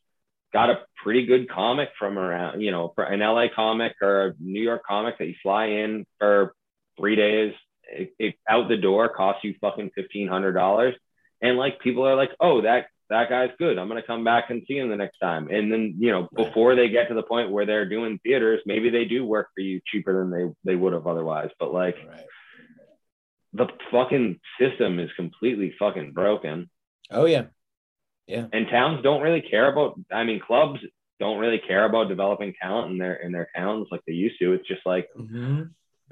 S2: got a pretty good comic from around, you know, for an LA comic or a New York comic that you fly in for three days. It, it out the door costs you fucking fifteen hundred dollars, and like people are like, oh, that that guy's good. I'm gonna come back and see him the next time. And then you know, before they get to the point where they're doing theaters, maybe they do work for you cheaper than they they would have otherwise. But like
S1: Right.
S2: the fucking system is completely fucking broken.
S1: Oh yeah. yeah.
S2: and towns don't really care about i mean clubs don't really care about developing talent in their in their towns like they used to it's just like
S1: Mm-hmm.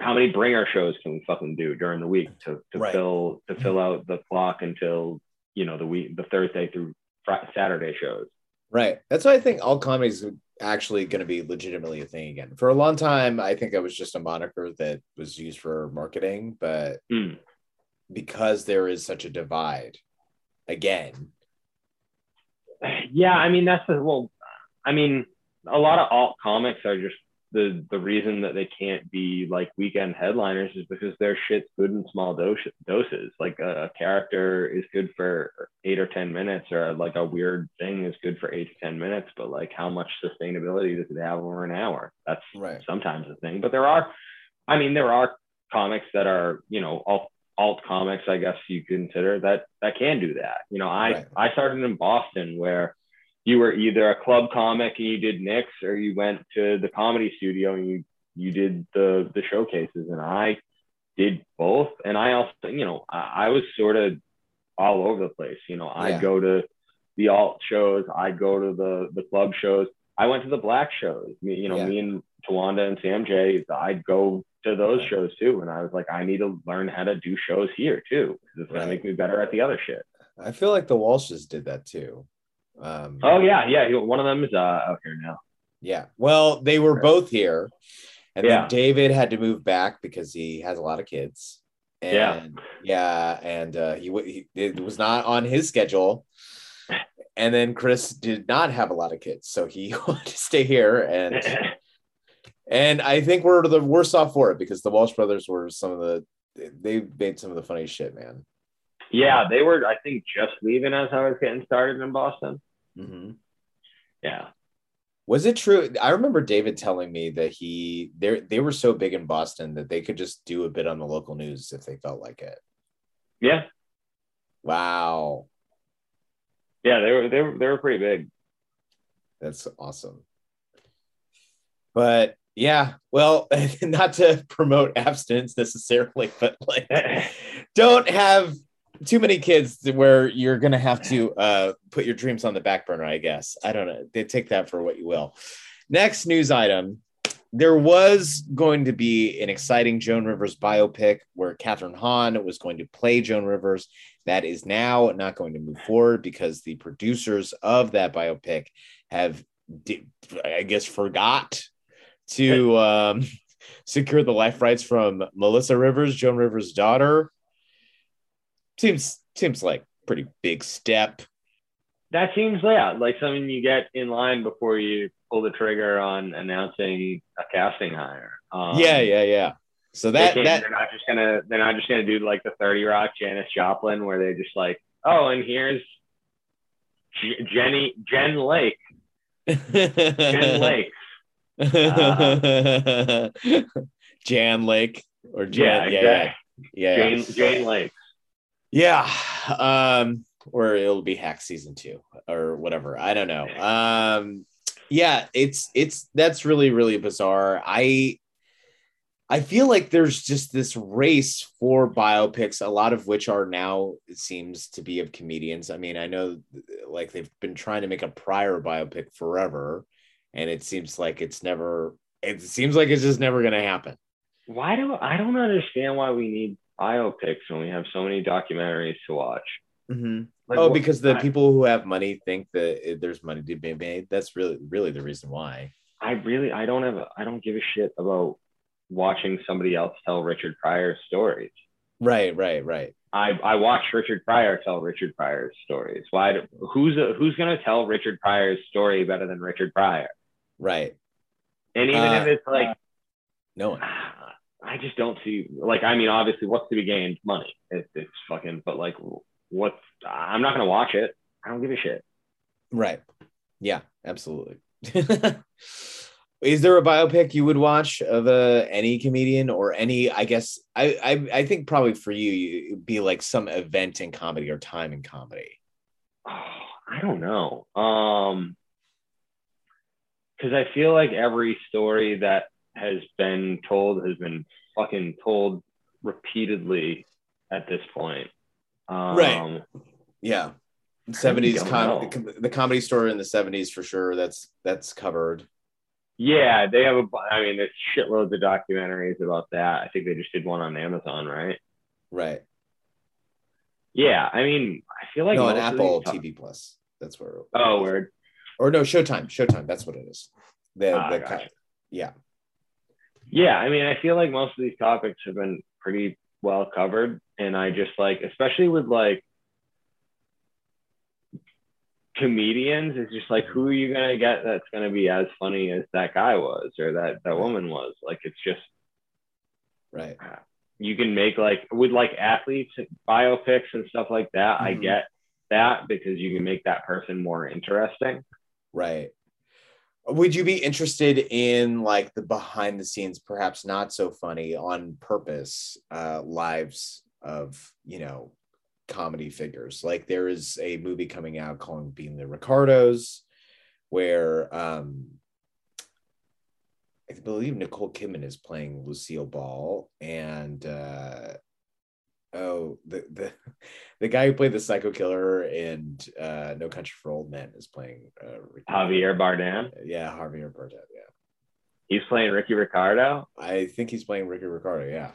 S2: how many bringer shows can we fucking do during the week to, to
S1: Right.
S2: fill to fill out the clock until you know the week the thursday through Fri saturday shows
S1: Right. That's why I think alt comedy is actually going to be legitimately a thing again. For a long time, I think it was just a moniker that was used for marketing, but
S2: Hmm.
S1: because there is such a divide, again,
S2: yeah i mean that's the well i mean a lot of alt comics are just the the reason that they can't be like weekend headliners is because their shit's good in small dose, doses. Like a, a character is good for eight or ten minutes, or like a weird thing is good for eight to ten minutes. But like, how much sustainability does it have over an hour? That's
S1: Right.
S2: sometimes a thing. But there are, I mean, there are comics that are you know alt alt comics, I guess you consider that that can do that. You know, I
S1: Right.
S2: I started in Boston where you were either a club comic and you did Nick's, or you went to the comedy studio and you you did the the showcases, and I did both. And I also, you know, I, I was sort of all over the place. You know, I'd
S1: Yeah.
S2: go to the alt shows, I'd go to the the club shows. I went to the black shows. Me, you know,
S1: Yeah.
S2: me and Tawanda and Sam Jay. I'd go to those
S1: Right.
S2: shows too, and I was like, I need to learn how to do shows here too. 'cause It's gonna
S1: Right.
S2: make me better at the other shit.
S1: I feel like the Walshes did that too. Um,
S2: Oh yeah, yeah. One of them is uh, out here now.
S1: Yeah. Well, they were both here. And
S2: Yeah.
S1: then David had to move back because he has a lot of kids. And
S2: Yeah.
S1: yeah, and uh, he, he it was not on his schedule. And then Chris did not have a lot of kids, so he wanted to stay here. And and I think we're the worst off for it because the Walsh brothers were some of the they made some of the funniest shit, man.
S2: yeah, they were. I think just leaving as I was getting started in Boston.
S1: Mm-hmm.
S2: Yeah.
S1: Was it true? I remember David telling me that he they they were so big in Boston that they could just do a bit on the local news if they felt like it.
S2: Yeah.
S1: Wow,
S2: Yeah. They were. They were. They were pretty big.
S1: that's awesome. But yeah, well, not to promote abstinence necessarily, but like don't have too many kids where you're gonna have to uh, put your dreams on the back burner. I guess I don't know. They take that for what you will. Next news item: there was going to be an exciting Joan Rivers biopic where Kathryn Hahn was going to play Joan Rivers. That is now not going to move forward because the producers of that biopic have, I guess, forgot to um, secure the life rights from Melissa Rivers, Joan Rivers' daughter. Seems seems like pretty big step.
S2: That seems yeah, like something you get in line before you pull the trigger on announcing a casting hire. Um,
S1: yeah, yeah, yeah. So that
S2: can't-
S1: that
S2: they're not just gonna they're not just gonna do like the Thirty Rock Janis Joplin where they're just like oh and here's J- Jenny Jen Lake Jen Lake
S1: Jan Lake or Jan, yeah, yeah, yeah, yeah.
S2: Jane Jane Lake
S1: Yeah. Um, or it'll be hack season two or whatever. I don't know. Um, yeah, it's it's that's really, really bizarre. I I feel like there's just this race for biopics, a lot of which are now, it seems to be of comedians. I mean, I know like they've been trying to make a Pryor biopic forever, and it seems like it's never it seems like it's just never gonna happen.
S2: why do I don't understand why we need biopics when we have so many documentaries to watch Like,
S1: oh, because the
S2: I-
S1: people who have money think that there's money to be made. That's really, really the reason why.
S2: I really I don't have a, I don't give a shit about watching somebody else tell Richard Pryor stories.
S1: Right, right, right.
S2: I I watch Richard Pryor tell Richard Pryor's stories. Why? Do, who's a, who's gonna tell Richard Pryor's story better than Richard Pryor?
S1: Right.
S2: And even
S1: Uh,
S2: if it's like,
S1: No one.
S2: I just don't see. Like, I mean, obviously, what's to be gained? Money. It, it's fucking. But like, what's? I'm not gonna watch it. I don't give a shit.
S1: Right. Yeah, absolutely. Is there a biopic you would watch of uh, any comedian or any? I guess I, I I think probably for you, you it'd be like some event in comedy or time in comedy.
S2: Oh, I don't know. Um, because I feel like every story that has been told has been fucking told repeatedly at this point. Um,
S1: Right. Yeah. Seventies com-
S2: know.
S1: the comedy store in the seventies for sure. That's that's covered.
S2: Yeah, they have a i mean, there's shitloads of documentaries about that. I think they just did one on Amazon, right?
S1: Right.
S2: Yeah, I mean, I feel like
S1: no, on Apple TV Plus. That's where.
S2: Oh, word.
S1: Or no, Showtime. Showtime. That's what it is. The,
S2: Ah,
S1: the
S2: gotcha.
S1: yeah.
S2: Yeah, I mean, I feel like most of these topics have been pretty well covered, and I just like, especially with like comedians, it's just like who are you gonna get that's gonna be as funny as that guy was or that that woman was? Like it's just
S1: right.
S2: you can make like with like athletes biopics and stuff like that. I
S1: Mhm.
S2: get that because you can make that person more interesting.
S1: Right. Would you be interested in like the behind the scenes, perhaps not so funny on purpose, uh, lives of, you know, comedy figures? Like there is a movie coming out called Being the Ricardos, where um I believe Nicole Kidman is playing Lucille Ball and uh oh the the the guy who played the psycho killer and uh No Country for Old Men is playing uh Ricky-
S2: Javier Bardem,
S1: yeah Javier Bardem yeah
S2: he's playing Ricky Ricardo.
S1: I think he's playing Ricky Ricardo yeah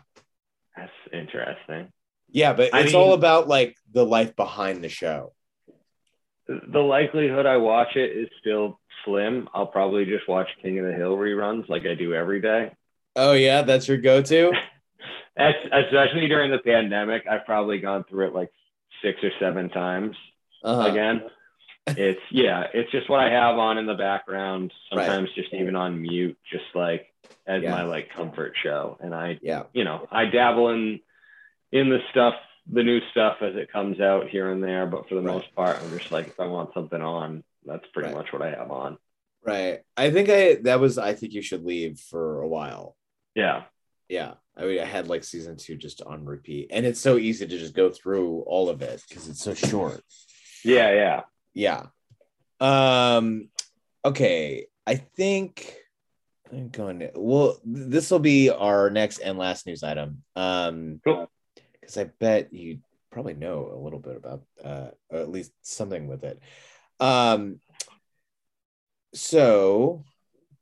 S2: That's interesting.
S1: yeah but
S2: I
S1: it's
S2: mean-
S1: all about like the life behind the show
S2: The likelihood I watch it is still slim. I'll probably just watch King of the Hill reruns like I do every day.
S1: oh yeah that's your go-to
S2: That's, especially during the pandemic, I've probably gone through it like six or seven times
S1: uh-huh.
S2: again. It's yeah, it's just what I have on in the background.
S1: Right.
S2: Sometimes just even on mute, just like as
S1: Yeah.
S2: my like comfort show. And I,
S1: yeah
S2: you know, I dabble in in the stuff, the new stuff as it comes out here and there. But for the
S1: Right.
S2: most part, I'm just like if I want something on, that's pretty
S1: Right.
S2: much what I have on.
S1: right I think I that was I think you should leave for a while
S2: Yeah.
S1: Yeah I mean I had like season two just on repeat and it's so easy to just go through all of it because it's so short
S2: Yeah, yeah.
S1: yeah um okay i think i'm going to well this will be our next and last news item um
S2: Cool.
S1: because i bet you probably know a little bit about uh or at least something with it um so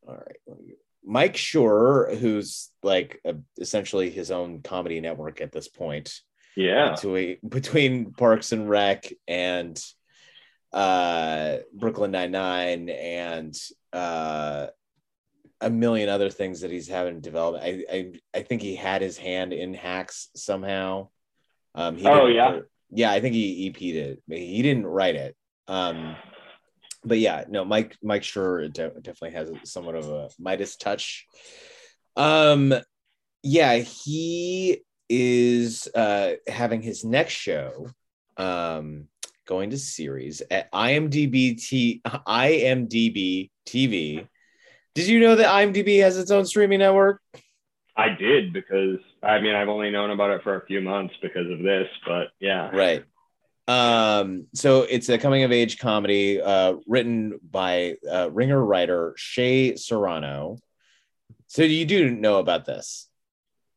S1: all right mike Schur, who's like a, essentially his own comedy network at this point
S2: Yeah.
S1: between between Parks and Rec and uh Brooklyn Nine Nine and uh a million other things that he's having developed. I I I think he had his hand in hacks somehow. Um he
S2: Oh, yeah?
S1: Yeah, I think he EP'd it. He didn't write it. Um but yeah, no, Mike Mike Schur de- definitely has somewhat of a Midas touch. Um yeah, he is uh having his next show um going to series at IMDb T IMDb TV. Did you know that IMDb has its own streaming network?
S2: I did because I mean I've only known about it for a few months because of this, but yeah.
S1: Right. Um, so it's a coming of age comedy uh, written by uh, ringer writer Shea Serrano. So you do know about this.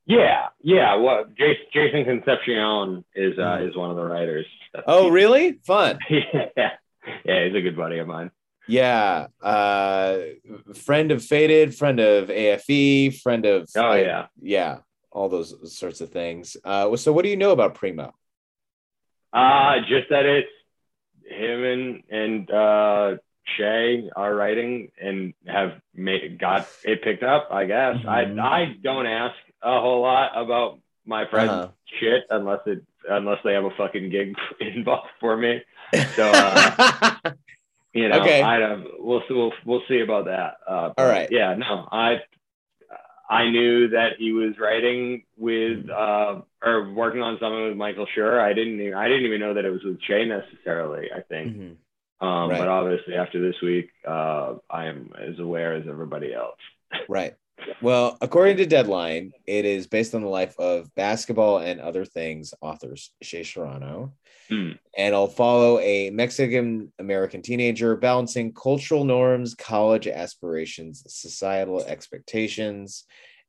S2: Yeah, yeah. Well, Jason, Jason Concepcion is uh,
S1: Mhm.
S2: is one of the writers. That's-
S1: Oh, really? Fun.
S2: yeah, yeah. He's a good buddy of mine.
S1: Yeah. Uh, friend of Faded, friend of AFE, friend of
S2: Oh yeah.
S1: yeah, all those sorts of things. Uh, so what do you know about Primo?
S2: Uh just that it's him and and uh, Shea are writing and have made got it picked up. I guess
S1: Mhm.
S2: I I don't ask a whole lot about my friends'
S1: Uh-huh.
S2: shit unless it unless they have a fucking gig involved for me. So. Uh, you know,
S1: Okay.
S2: I don't. We'll see. We'll, we'll see about that. Uh,
S1: All right.
S2: Yeah. No. I. I knew that he was writing with uh, or working on something with Michael Schur. I didn't. Even, I didn't even know that it was with Shea necessarily. I think.
S1: Mhm.
S2: Um,
S1: Right.
S2: But obviously, after this week, uh, I am as aware as everybody else.
S1: Right. Well, according to Deadline, it is based on the life of basketball and other things authors Shea Serrano.
S2: Hmm.
S1: And I'll follow a Mexican American teenager balancing cultural norms, college aspirations, societal expectations,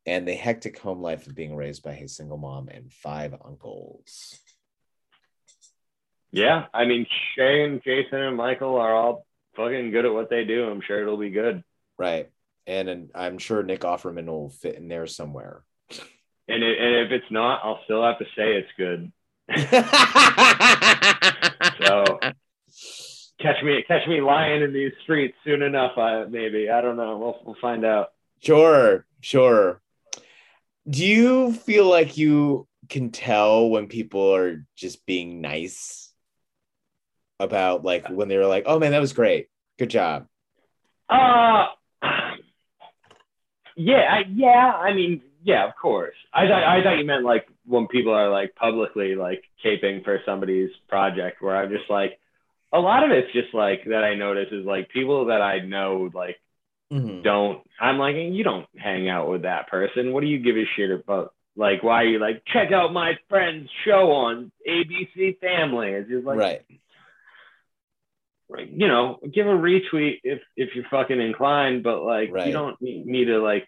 S1: and the hectic home life of being raised by his single mom and five uncles.
S2: Yeah. I mean, Shea and Jason and Michael are all fucking good at what they do. I'm sure it'll be good.
S1: Right. And, and I'm sure Nick Offerman will fit in there somewhere.
S2: And, it, and if it's not, I'll still have to say it's good. So catch me, catch me lying in these streets soon enough. I maybe I don't know. We'll we'll find out.
S1: Sure, sure. Do you feel like you can tell when people are just being nice? about like when they were like, "Oh man, that was great, good job."
S2: Uh, yeah, I, yeah. I mean, yeah, of course. I thought I thought you meant like when people are like publicly like caping for somebody's project, where I'm just like, a lot of it's just like that. I notice is like people that I know like
S1: Mhm.
S2: don't. I'm like, you don't hang out with that person. What do you give a shit about? Like, why are you like check out my friend's show on ABC Family? It's just like,
S1: right.
S2: right, you know, give a retweet if if you're fucking inclined, but like
S1: Right.
S2: you don't need me to like.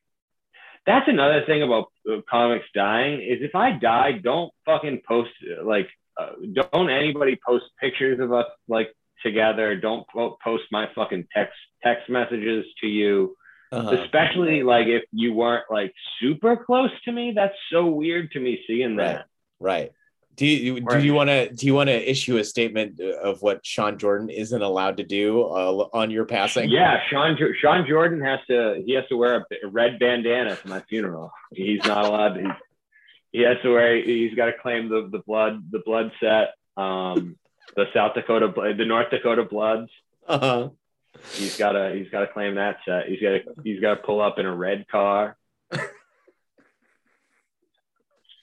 S2: That's another thing about uh, comics dying is if I die, don't fucking post like uh, don't anybody post pictures of us like together. Don't post my fucking text text messages to you,
S1: Uh-huh.
S2: especially like if you weren't like super close to me. That's so weird to me seeing that.
S1: Right. Do you do you want to do you want to issue a statement of what Sean Jordan isn't allowed to do uh, on your passing?
S2: Yeah, Sean Sean Jordan has to he has to wear a red bandana for my funeral. He's not allowed to. He, he has to wear. He's got to claim the the blood the blood set. Um, the South Dakota the North Dakota Bloods.
S1: Uh-huh.
S2: He's got to he's got to claim that set. He's got to he's got to pull up in a red car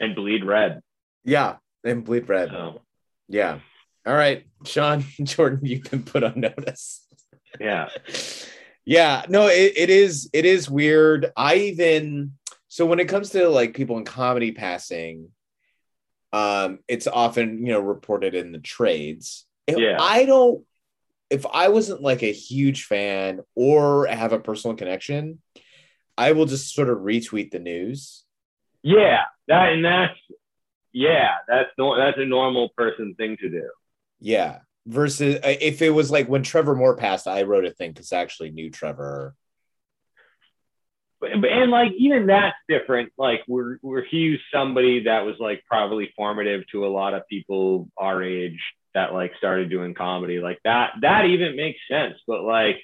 S2: and bleed red.
S1: Yeah, and bleed red.
S2: So
S1: Yeah. All right, Sean Jordan, you've been put on notice.
S2: yeah,
S1: yeah no it, it is it is weird i even so when it comes to like people in comedy passing um it's often you know reported in the trades If
S2: Yeah.
S1: i don't if i wasn't like a huge fan or have a personal connection i will just sort of retweet the news
S2: yeah. That and that's yeah. That's no, that's a normal person thing to do.
S1: yeah versus uh, if it was like when trevor moore passed i wrote a thing because i actually knew trevor
S2: but, and like even that's different. Like we're we're he's somebody that was like probably formative to a lot of people our age that like started doing comedy. Like that that even makes sense. But like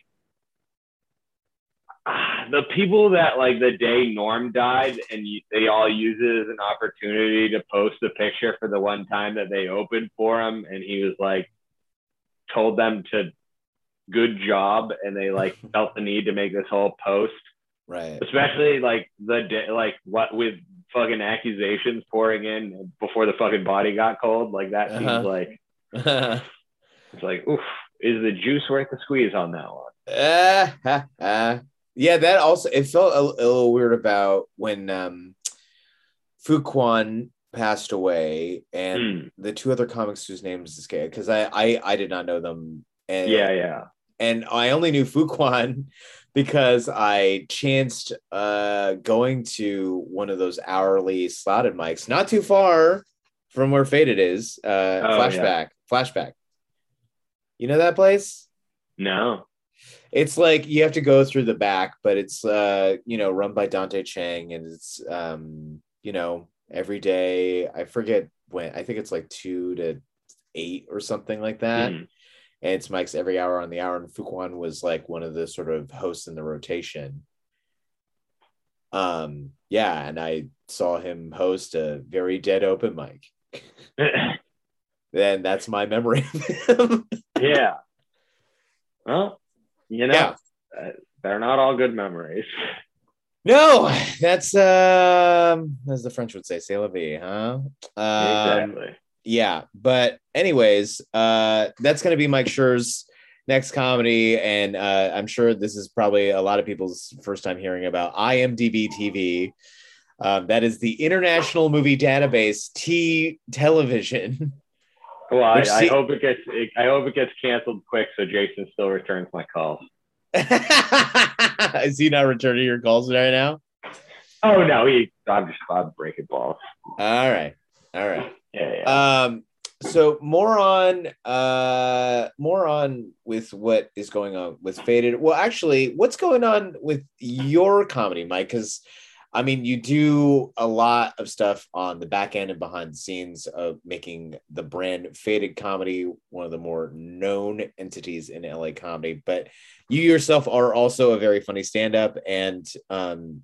S2: the people that like the day Norm died and you, they all use it as an opportunity to post a picture for the one time that they opened for him and he was like told them to good job and they like felt the need to make this whole post
S1: right
S2: especially like the day, like what with fucking accusations pouring in before the fucking body got cold. Like that seems
S1: Uh-huh.
S2: like it's like, oof, is the juice worth the squeeze on that one?
S1: Ha. Yeah, that also it felt a, a little weird about when um Fuquan passed away and
S2: Hmm.
S1: the two other comics whose names escape because I, I I did not know them and
S2: Yeah, yeah.
S1: and I only knew Fuquan because I chanced uh going to one of those hourly slotted mics not too far from where Faded is uh
S2: Oh,
S1: flashback flashback you know that place
S2: No.
S1: It's like you have to go through the back, but it's uh, you know, run by Dante Chang and it's um, you know, every day. I forget when I think it's like two to eight or something like that.
S2: Mhm.
S1: And it's Mike's every hour on the hour, and Fuquan was like one of the sort of hosts in the rotation. Um, yeah, and I saw him host a very dead open mic. Then that's my memory of him.
S2: yeah. Well, you know,
S1: Yeah.
S2: uh, they're not all good memories.
S1: No, that's um as the French would say, c'est la vie, huh? Um,
S2: exactly.
S1: yeah, but anyways, uh that's gonna be Mike Schur's next comedy, and uh I'm sure this is probably a lot of people's first time hearing about IMDb TV. Um, that is the International Movie Database T television.
S2: Well, I, I hope it gets. I hope it gets canceled quick, so Jason still returns my calls.
S1: is he not returning your calls right now?
S2: Oh no, he. I'm just I'm breaking balls.
S1: All right. All right.
S2: Yeah, yeah.
S1: um so more on uh more on with what is going on with faded well actually what's going on with your comedy mike because i mean you do a lot of stuff on the back end and behind the scenes of making the brand faded comedy one of the more known entities in la comedy but you yourself are also a very funny stand-up and um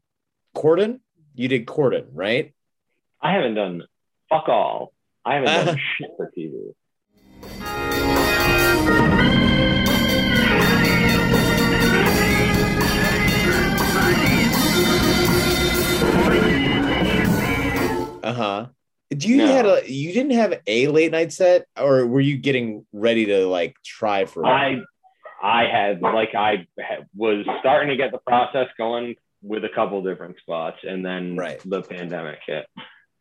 S1: corden you did corden right
S2: I haven't done fuck all. I haven't done shit for TV.
S1: Uh huh. Do you
S2: No.
S1: had a you didn't have a late night set, or were you getting ready to like try for?
S2: I I had like I had, was starting to get the process going with a couple different spots, and then
S1: Right.
S2: the pandemic hit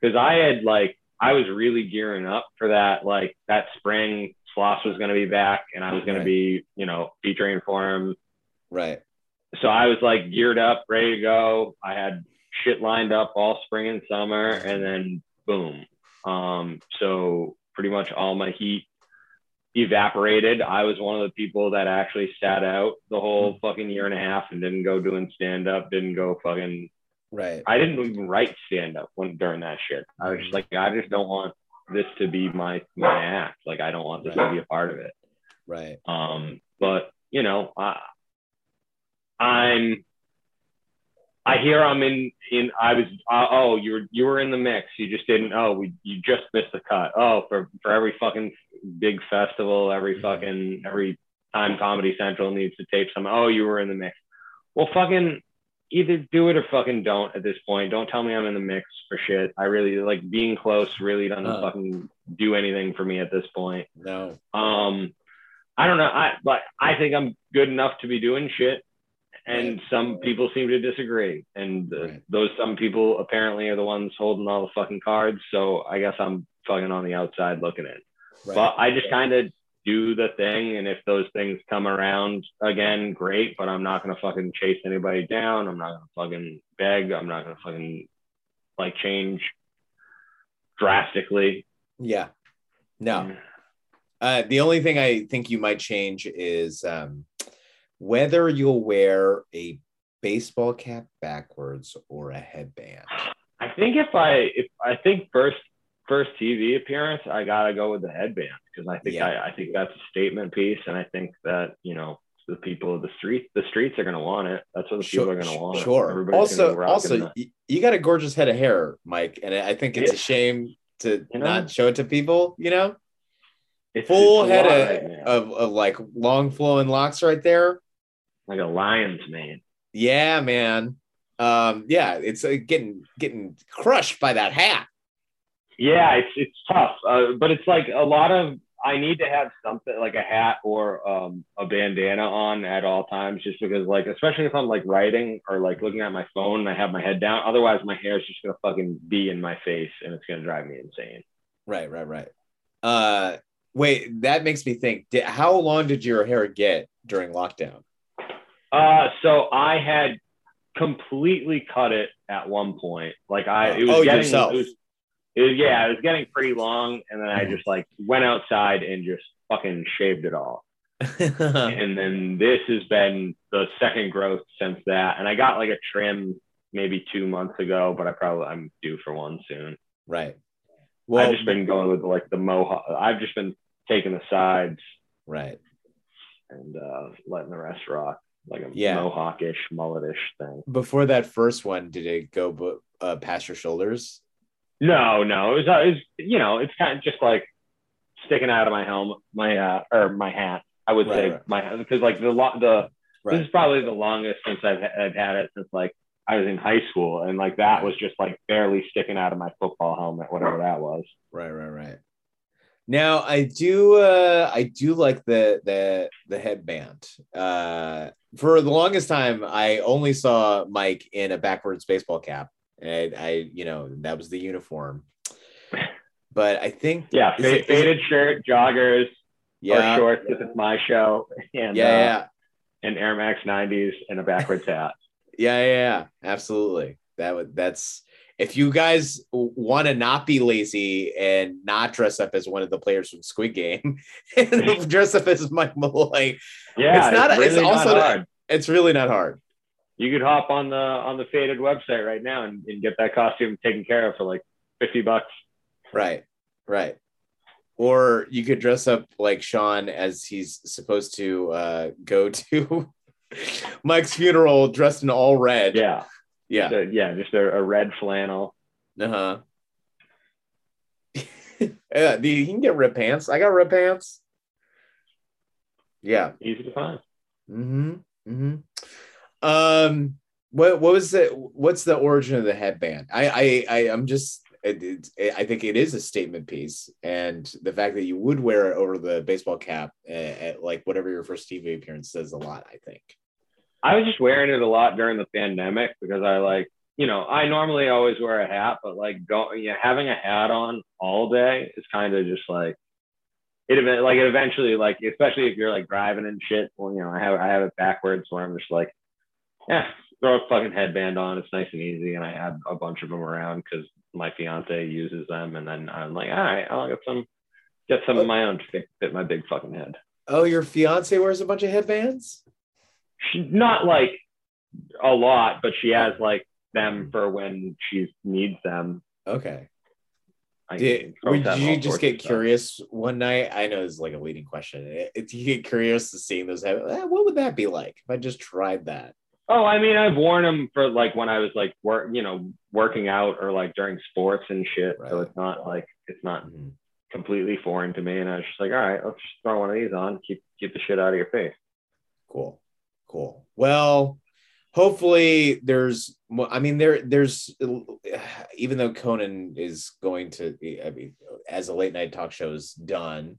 S2: because I had like I was really gearing up for that. Like that spring, Sloss was going to be back, and I was going
S1: Right.
S2: to be you know featuring for him.
S1: right.
S2: So I was like geared up, ready to go. I had shit lined up all spring and summer, and then boom. Um, so pretty much all my heat evaporated. I was one of the people that actually sat out the whole fucking year and a half and didn't go doing stand up, didn't go fucking
S1: Right.
S2: I didn't even write stand up when during that shit. I was just like, I just don't want this to be my my act. Like I don't want this
S1: Right.
S2: to be a part of it.
S1: Right.
S2: Um, but you know, I, I'm. I hear I'm in. In I was. Uh, oh, you were you were in the mix. You just didn't. Oh, we you just missed the cut. Oh, for for every fucking big festival, every fucking every time Comedy Central needs to tape some. Oh, you were in the mix. Well, fucking either do it or fucking don't at this point. Don't tell me I'm in the mix for shit. I really like being close. Really doesn't
S1: Uh.
S2: fucking do anything for me at this point.
S1: No.
S2: Um, I don't know. I but I think I'm good enough to be doing shit, and some people seem to disagree. And uh,
S1: Right.
S2: those some people apparently are the ones holding all the fucking cards. So I guess I'm fucking on the outside looking in.
S1: Right.
S2: But I just kind of do the thing, and if those things come around again, great. But I'm not gonna fucking chase anybody down. I'm not gonna fucking beg. I'm not gonna fucking like change drastically.
S1: yeah. No. Uh, the only thing I think you might change is um, whether you'll wear a baseball cap backwards or a headband.
S2: I think if I if I think first first TV appearance, I gotta go with the headband because I think
S1: Yeah.
S2: I, I think that's a statement piece, and I think that you know the people of the street the streets are gonna want it. That's what the people are gonna want.
S1: Sure.
S2: Everybody's
S1: Also, also,
S2: the-
S1: you got a gorgeous head of hair, Mike, and I think it's a shame to
S2: You know?
S1: not show it to people. You know,
S2: it's,
S1: full
S2: it's
S1: head of,
S2: right
S1: of of like long flowing locks right there.
S2: Like a lion's mane.
S1: Yeah, man. Um, yeah, it's uh, getting getting crushed by that hat.
S2: Yeah, it's it's tough, uh, but it's like a lot of I need to have something like a hat or um, a bandana on at all times, just because like especially if I'm like writing or like looking at my phone and I have my head down. Otherwise, my hair is just gonna fucking be in my face and it's gonna drive me insane.
S1: Right, right, right. Uh, wait, that makes me think. Did, how long did your hair get during lockdown?
S2: Uh, so I had completely cut it at one point. Like I, it was
S1: Oh,
S2: getting,
S1: yourself.
S2: It was, it was, yeah, it was getting pretty long, and then I just like went outside and just fucking shaved it all. and then this has been the second growth since that. And I got like a trim maybe two months ago, but I probably I'm due for one soon.
S1: right. Well,
S2: I've just been going with like the mohawk. I've just been taking the sides
S1: right.
S2: and uh, letting the rest rock, like a
S1: Yeah.
S2: mohawkish, mulletish thing.
S1: Before that first one, did it go uh, past your shoulders?
S2: No, no, it was, uh, it was you know, it's kind of just like sticking out of my helmet, my uh, or my hat. I would
S1: Right,
S2: say
S1: right.
S2: my because like the lo- the this is probably the longest since I've, I've had it since like I was in high school, and like that was just like barely sticking out of my football helmet, whatever that was.
S1: Right, right, right. Now I do uh I do like the the the headband. Uh for the longest time I only saw Mike in a backwards baseball cap. And I, you know, that was the uniform. But I think
S2: Yeah,
S1: Is
S2: fa-
S1: it-
S2: faded shirt, joggers,
S1: yeah,
S2: or shorts if it's my show, and
S1: yeah,
S2: uh,
S1: yeah,
S2: and Air Max 90s and a backwards hat.
S1: yeah, yeah, yeah, absolutely. That would that's if you guys want to not be lazy and not dress up as one of the players from Squid Game and dress up as Mike Malloy,
S2: Yeah,
S1: It's not- it's
S2: really
S1: also
S2: not
S1: not-
S2: hard.
S1: it's really not hard.
S2: You could hop on the on the faded website right now and, and get that costume taken care of for like 50 bucks.
S1: Right, right. Or you could dress up like Sean as he's supposed to uh, go to Mike's funeral dressed in all red.
S2: Yeah.
S1: Yeah.
S2: So, yeah, just a, a red flannel.
S1: Uh huh. yeah, you can get red pants. I got red pants. Yeah.
S2: Easy to find.
S1: Mm-hmm. Mm-hmm. Um. What What was the What's the origin of the headband? I I, I I'm just it, it, it- I think it is a statement piece, and the fact that you would wear it over the baseball cap, uh, at like whatever your first TV appearance says a lot. I think.
S2: I was just wearing it a lot during the pandemic because I like, you know, I normally always wear a hat, but like go, yeah, having a hat on all day is kind of just like it. Like it eventually, like especially if you're like driving and shit. Well, you know, I have I have it backwards where I'm just like, yeah, throw a fucking headband on. It's nice and easy, and I have a bunch of them around because my fiance uses them, and then I'm like, all right, I'll get some, get some of my own to fit my big fucking head.
S1: Oh, your fiance wears a bunch of headbands.
S2: She not like a lot, but she has like them for when she needs them.
S1: Okay.
S2: I
S1: Did,
S2: have
S1: you just get
S2: of stuff.
S1: curious one night? I know it's like a leading question. Did you get curious to seeing those? eh, What would that be like if I just tried that?
S2: Oh, I mean, I've worn them for like when I was like work, you know, working out or like during sports and shit. So it's not like it's not
S1: Mhm.
S2: completely foreign to me. And I was just like, all right, let's just throw one of these on, keep keep the shit out of your face.
S1: Cool, cool. Well, hopefully there's. I mean, there there's even though Conan is going to. I mean, as a late night talk show is done.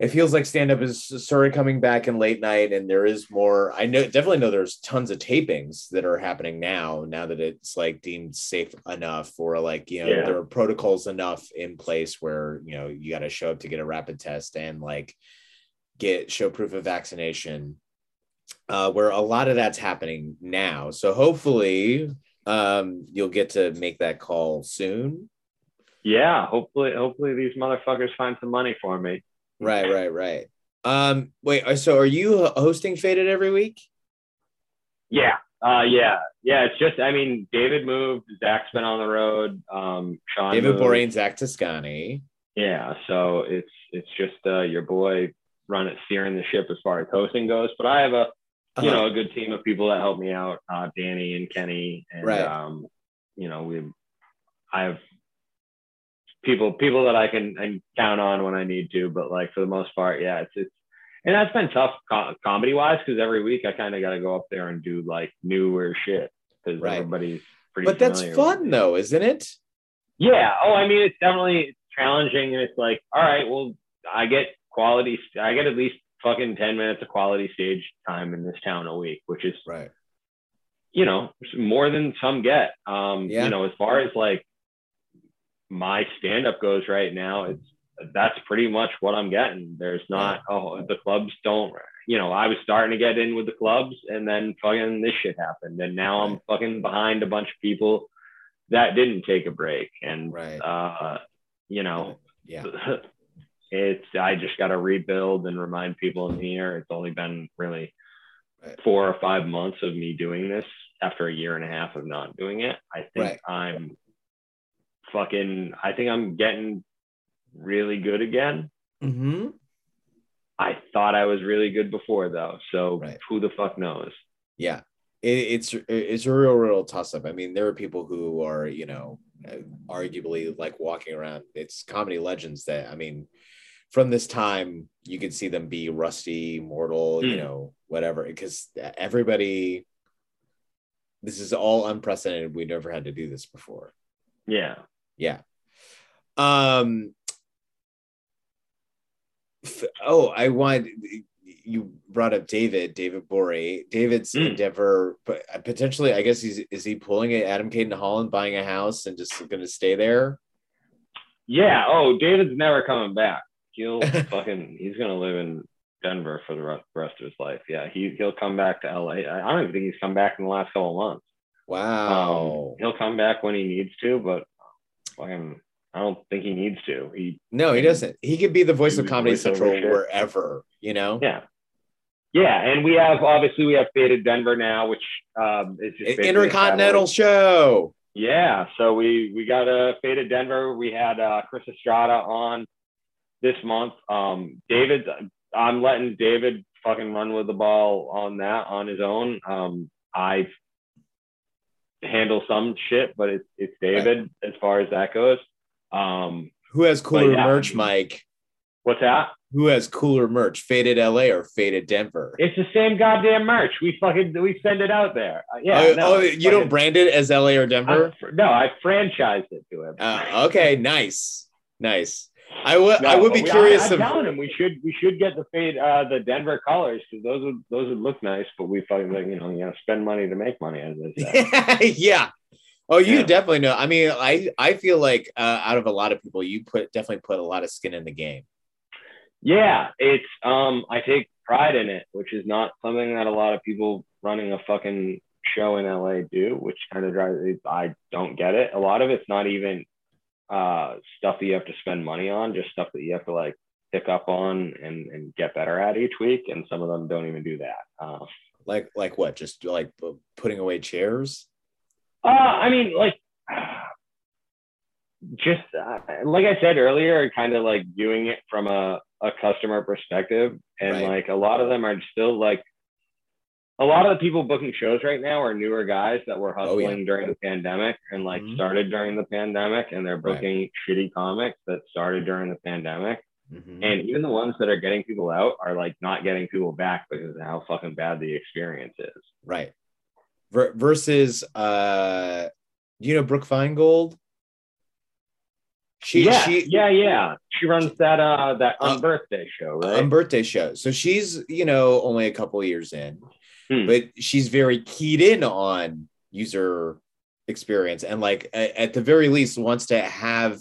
S1: It feels like stand up is sort of coming back in late night, and there is more. I know definitely know there's tons of tapings that are happening now. Now that it's like deemed safe enough, or like you know
S2: Yeah.
S1: there are protocols enough in place where you know you got to show up to get a rapid test and like get show proof of vaccination uh, where a lot of that's happening now. So hopefully um, you'll get to make that call soon.
S2: Yeah, hopefully, hopefully these motherfuckers find some money for me.
S1: Right, right, right. Um, wait, uh, so are you hosting Faded every week?
S2: Yeah, uh, yeah, yeah. It's just, I mean, David moved, Zach's been on the road, um, Sean.
S1: David
S2: moved.
S1: Borain, Zach Toscani.
S2: Yeah, so it's it's just uh, your boy running steering the ship as far as hosting goes. But I have a you
S1: Uh-huh.
S2: know a good team of people that help me out, uh, Danny and Kenny, and
S1: Right.
S2: um, you know we I have people people that I can, can count on when I need to. But like for the most part, yeah, it's it's and that's been tough co- comedy wise because every week I kind of got to go up there and do like newer shit because
S1: Right.
S2: everybody's pretty.
S1: But that's fun though, isn't it?
S2: Yeah. Oh, I mean, it's definitely challenging, and it's like, all right, well, I get quality. I get at least fucking ten minutes of quality stage time in this town a week, which is,
S1: Right.
S2: you know, more than some get. Um,
S1: Yeah.
S2: you know, as far as like my stand up goes right now, it's that's pretty much what I'm getting. There's not, oh, the clubs don't. You know, I was starting to get in with the clubs, and then fucking this shit happened, and now I'm fucking behind a bunch of people that didn't take a break, and
S1: Right.
S2: uh, you know,
S1: Yeah.
S2: it's I just got to rebuild and remind people in here. It's only been really four or five months of me doing this after a year and a half of not doing it. I think
S1: Right.
S2: I'm fucking. I think I'm getting really good again.
S1: Mm-hmm.
S2: I thought I was really good before though, so
S1: Right.
S2: who the fuck knows?
S1: Yeah. It, it's it's a real real toss up. I mean, there are people who are you know arguably like walking around. It's comedy legends that I mean, from this time you could see them be rusty, mortal, you
S2: Hmm.
S1: know, whatever. Because everybody, this is all unprecedented. We never had to do this before.
S2: Yeah.
S1: Yeah. Um. f- Oh, I want you brought up David, David Gborie. David's
S2: Mm.
S1: endeavor, but potentially, I guess he's is he pulling it? Adam Caden Holland buying a house and just going to stay there?
S2: Yeah. Oh, David's never coming back. He'll fucking he's gonna live in Denver for the rest, rest of his life. Yeah, he he'll come back to LA. I don't even think he's come back in the last couple of months.
S1: Wow.
S2: Um, he'll come back when he needs to, but fucking I don't think he needs to. He
S1: no, he doesn't. He could be the voice of Comedy Central wherever. You know,
S2: yeah. Yeah, and we have obviously we have Faded Denver now, which um, is just
S1: Intercontinental show.
S2: Yeah, so we we got a Faded Denver. We had uh, Chris Estrada on this month. Um, David, I'm letting David fucking run with the ball on that on his own. Um, I handle some shit, but it's it's David as far as that goes. Um,
S1: Who has cooler
S2: yeah,
S1: merch, Mike?
S2: What's that?
S1: Who has cooler merch, Faded LA or Faded Denver?
S2: It's the same goddamn merch. We fucking we send it out there. Uh, yeah.
S1: oh,
S2: no,
S1: oh, you don't brand it as LA or Denver?
S2: I- no, I franchised it to him.
S1: Uh, okay, nice, nice. I would I would be
S2: we-
S1: curious
S2: I, am telling him we should we should get the fade uh, the Denver colors because those would those would look nice, but we fucking like you know you gotta spend money to make money as say.
S1: yeah. Oh, you
S2: Yeah.
S1: definitely know. I mean, I I feel like uh, out of a lot of people, you put definitely put a lot of skin in the game.
S2: yeah, it's um I take pride in it, which is not something that a lot of people running a fucking show in LA do, which kind of drives me. I don't get it. A lot of it's not even uh stuff that you have to spend money on, just stuff that you have to like pick up on and and get better at each week, and some of them don't even do that. Uh,
S1: Like like what? Just like putting away chairs?
S2: Uh, I mean, like, just uh, like I said earlier, kind of like viewing it from a, a customer perspective. And
S1: Right.
S2: like a lot of them are still like, a lot of the people booking shows right now are newer guys that were
S1: Oh, yeah.
S2: hustling during the pandemic and like
S1: Mhm.
S2: started during the pandemic and they're
S1: Right.
S2: booking shitty comics that started during the pandemic.
S1: Mhm.
S2: And even the ones that are getting people out are like not getting people back because of how fucking bad the experience is.
S1: Right. Ver- versus, uh, you know, Brooke Feingold. She,
S2: yeah,
S1: she,
S2: yeah, yeah. She runs that uh that
S1: Uh,
S2: unbirthday show, right?
S1: on birthday show. So she's, you know, only a couple of years in,
S2: Hmm.
S1: but she's very keyed in on user experience and like at the very least wants to have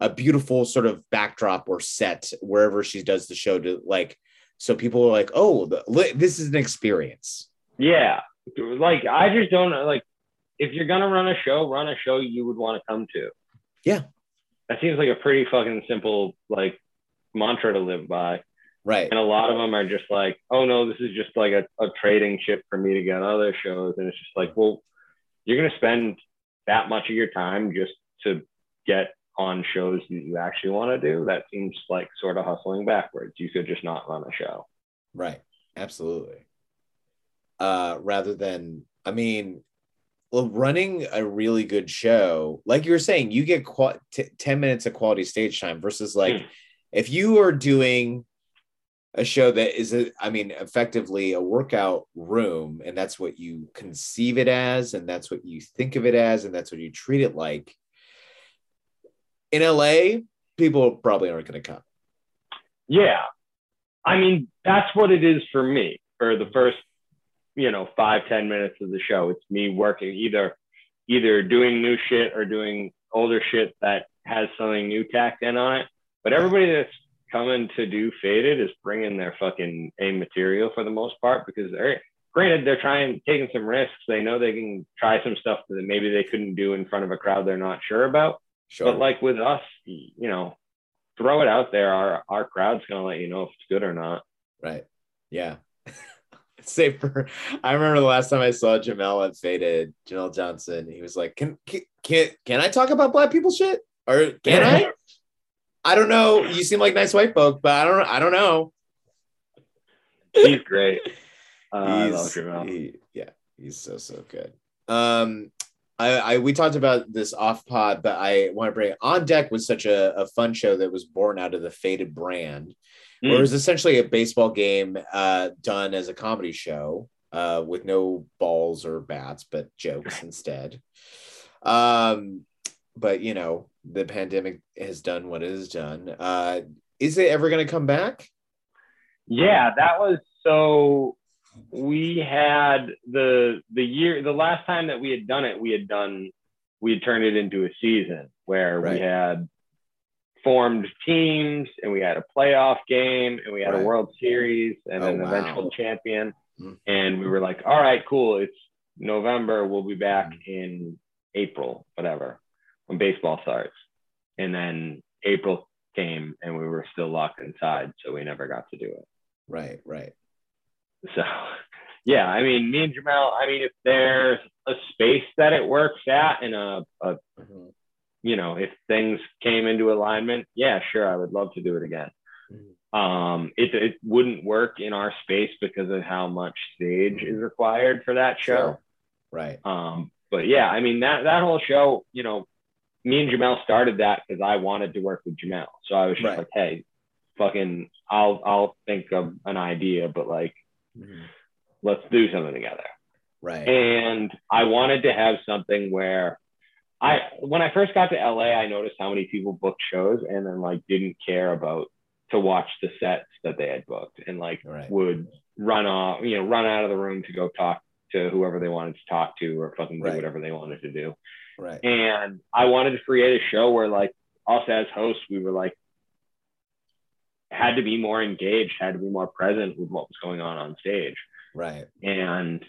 S1: a beautiful sort of backdrop or set wherever she does the show to like so people are like oh the, this is an experience
S2: yeah, like I just don't. Like, if you're gonna run a show, run a show you would want to come to.
S1: Yeah.
S2: that seems like a pretty fucking simple like mantra to live by.
S1: Right
S2: And a lot of them are just like, oh no, this is just like a, a trading chip for me to get other shows. And it's just like, well, you're gonna spend that much of your time just to get on shows that you actually want to do. That seems like sort of hustling backwards. You could just not run a show.
S1: Right. Absolutely. Uh, rather than, I mean, well, running a really good show, like you were saying, you get qua- t- 10 minutes of quality stage time versus like
S2: Mm.
S1: if you are doing a show that is, a, I mean, effectively a workout room, and that's what you conceive it as, and that's what you think of it as, and that's what you treat it like. In LA, people probably aren't going to come.
S2: Yeah. I mean, that's what it is for me for the first, you know, five, ten minutes of the show. It's me working either either doing new shit or doing older shit that has something new tacked in on it. But everybody that's coming to do faded is bringing their fucking A material for the most part because they're granted they're trying taking some risks. They know they can try some stuff that maybe they couldn't do in front of a crowd they're not sure about.
S1: Sure.
S2: But like with us, you know, throw it out there. Our our crowd's gonna let you know if it's good or not.
S1: Right. Yeah. Say for I remember the last time I saw Jamel at Faded, Jamel Johnson, he was like, Can can can, can I talk about black people shit? Or can I? I don't know. You seem like nice white folk, but I don't I don't know.
S2: He's great. Uh,
S1: He's- he- yeah, he's so so good. Um I, I we talked about this off pod, but I want to bring on deck was such a, a fun show that was born out of the faded brand.
S2: Mm.
S1: Or it was essentially a baseball game uh, done as a comedy show uh, with no balls or bats, but jokes instead. Um, but you know, the pandemic has done what it has done. Uh, is it ever going to come back?
S2: Yeah, that was so. We had the the year the last time that we had done it, we had done we had turned it into a season where
S1: Right.
S2: we had formed teams and we had a playoff game and we had
S1: Right.
S2: a World Series and
S1: Oh,
S2: an
S1: wow.
S2: eventual champion.
S1: Mhm.
S2: And we were like, all right, cool. It's November. We'll be back
S1: Mm-hmm.
S2: in April, whatever, when baseball starts. And then April came and we were still locked inside, so we never got to do it.
S1: Right, right.
S2: So, yeah, I mean, me and Jamel, I mean, if there's a space that it works at and a, a,
S1: Mhm.
S2: you know, if things came into alignment, yeah, sure, I would love to do it again.
S1: Mhm.
S2: Um, it, it wouldn't work in our space because of how much stage is required for that show.
S1: Sure. Right.
S2: Um, but yeah, I mean, that, that whole show, you know, me and Jamel started that because I wanted to work with Jamel. So I was just
S1: Right.
S2: like, hey, fucking I'll I'll think of an idea, but like mm-hmm. let's do something together.
S1: Right.
S2: And I wanted to have something where I when I first got to LA, I noticed how many people booked shows and then like didn't care about to watch the sets that they had booked and like
S1: Right.
S2: would run off, you know, run out of the room to go talk to whoever they wanted to talk to or fucking do
S1: Right.
S2: whatever they wanted to do.
S1: Right.
S2: And I wanted to create a show where like us as hosts, we were like had to be more engaged, had to be more present with what was going on on stage.
S1: Right.
S2: And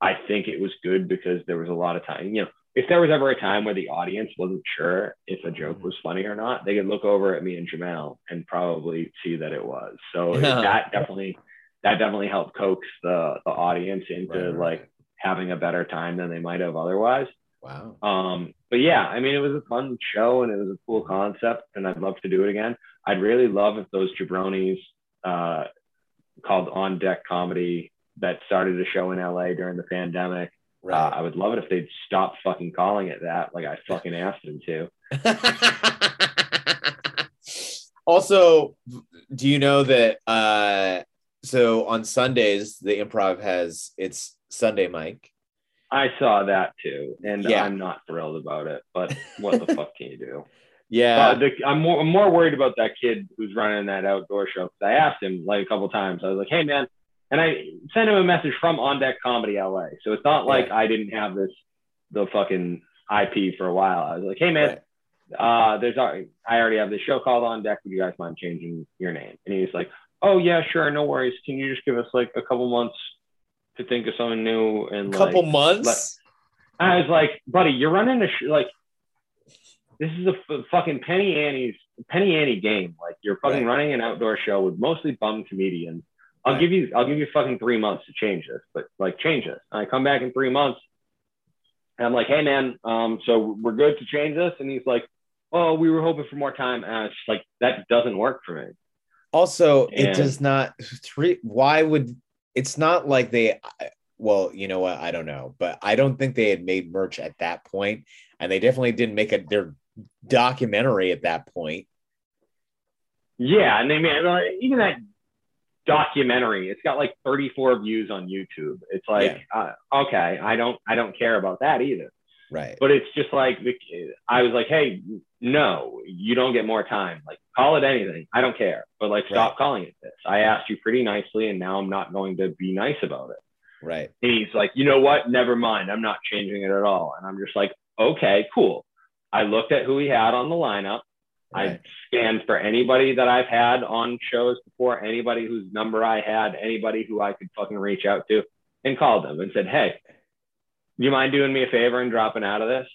S2: I think it was good because there was a lot of time, you know, if there was ever a time where the audience wasn't sure if a joke mm-hmm. was funny or not, they could look over at me and Jamel and probably see that it was. So
S1: Yeah.
S2: that definitely that definitely helped coax the the audience into
S1: Right, right,
S2: like having a better time than they might have otherwise.
S1: Wow.
S2: Um, but yeah, I mean, it was a fun show and it was a cool concept, and I'd love to do it again. I'd really love if those jabronis uh, called On Deck Comedy that started a show in LA during the pandemic. Uh, I would love it if they'd stop fucking calling it that, like I fucking asked them to.
S1: also, do you know that uh so on Sundays the improv has its Sunday mic.
S2: I saw that too, and
S1: Yeah.
S2: I'm not thrilled about it. But what the fuck can you do?
S1: Yeah.
S2: Uh, the, I'm more I'm more worried about that kid who's running that outdoor show. I asked him like a couple times. I was like, "Hey man," and I sent him a message from On Deck Comedy LA. So it's not like
S1: Yeah.
S2: I didn't have this the fucking IP for a while. I was like, "Hey man,
S1: Right.
S2: uh, there's I already have this show called On Deck. Would you guys mind changing your name?" And he's like, "Oh yeah, sure, no worries. Can you just give us like a couple months to think of something new and a
S1: couple
S2: like,
S1: months.
S2: I was like, buddy, you're running a sh- like this is a f- fucking penny Annie's penny Annie game. Like you're fucking
S1: Right.
S2: running an outdoor show with mostly bum comedians. I'll
S1: Right.
S2: give you I'll give you fucking three months to change this, but like change this. And I come back in three months and I'm like, hey man, um, so we're good to change this, and he's like, oh, we were hoping for more time, and it's just like that doesn't work for me.
S1: Also, it does not three why would it's not like they well, you know what? I don't know, but I don't think they had made merch at that point, and they definitely didn't make a their documentary at that point.
S2: Yeah, and they made even that documentary. It's got like 34 views on YouTube. It's like, uh, okay, I don't, I don't care about that either.
S1: Right.
S2: But it's just like I was like, hey, no, you don't get more time. Like, call it anything. I don't care. But like, stop
S1: Right.
S2: calling it this. I asked you pretty nicely, and now I'm not going to be nice about it.
S1: Right.
S2: And he's like, you know what? Never mind. I'm not changing it at all. And I'm just like, okay, cool. I looked at who he had on the lineup. I scanned for anybody that I've had on shows before, anybody whose number I had, anybody who I could fucking reach out to, and called them and said, hey, you mind doing me a favor and dropping out of this?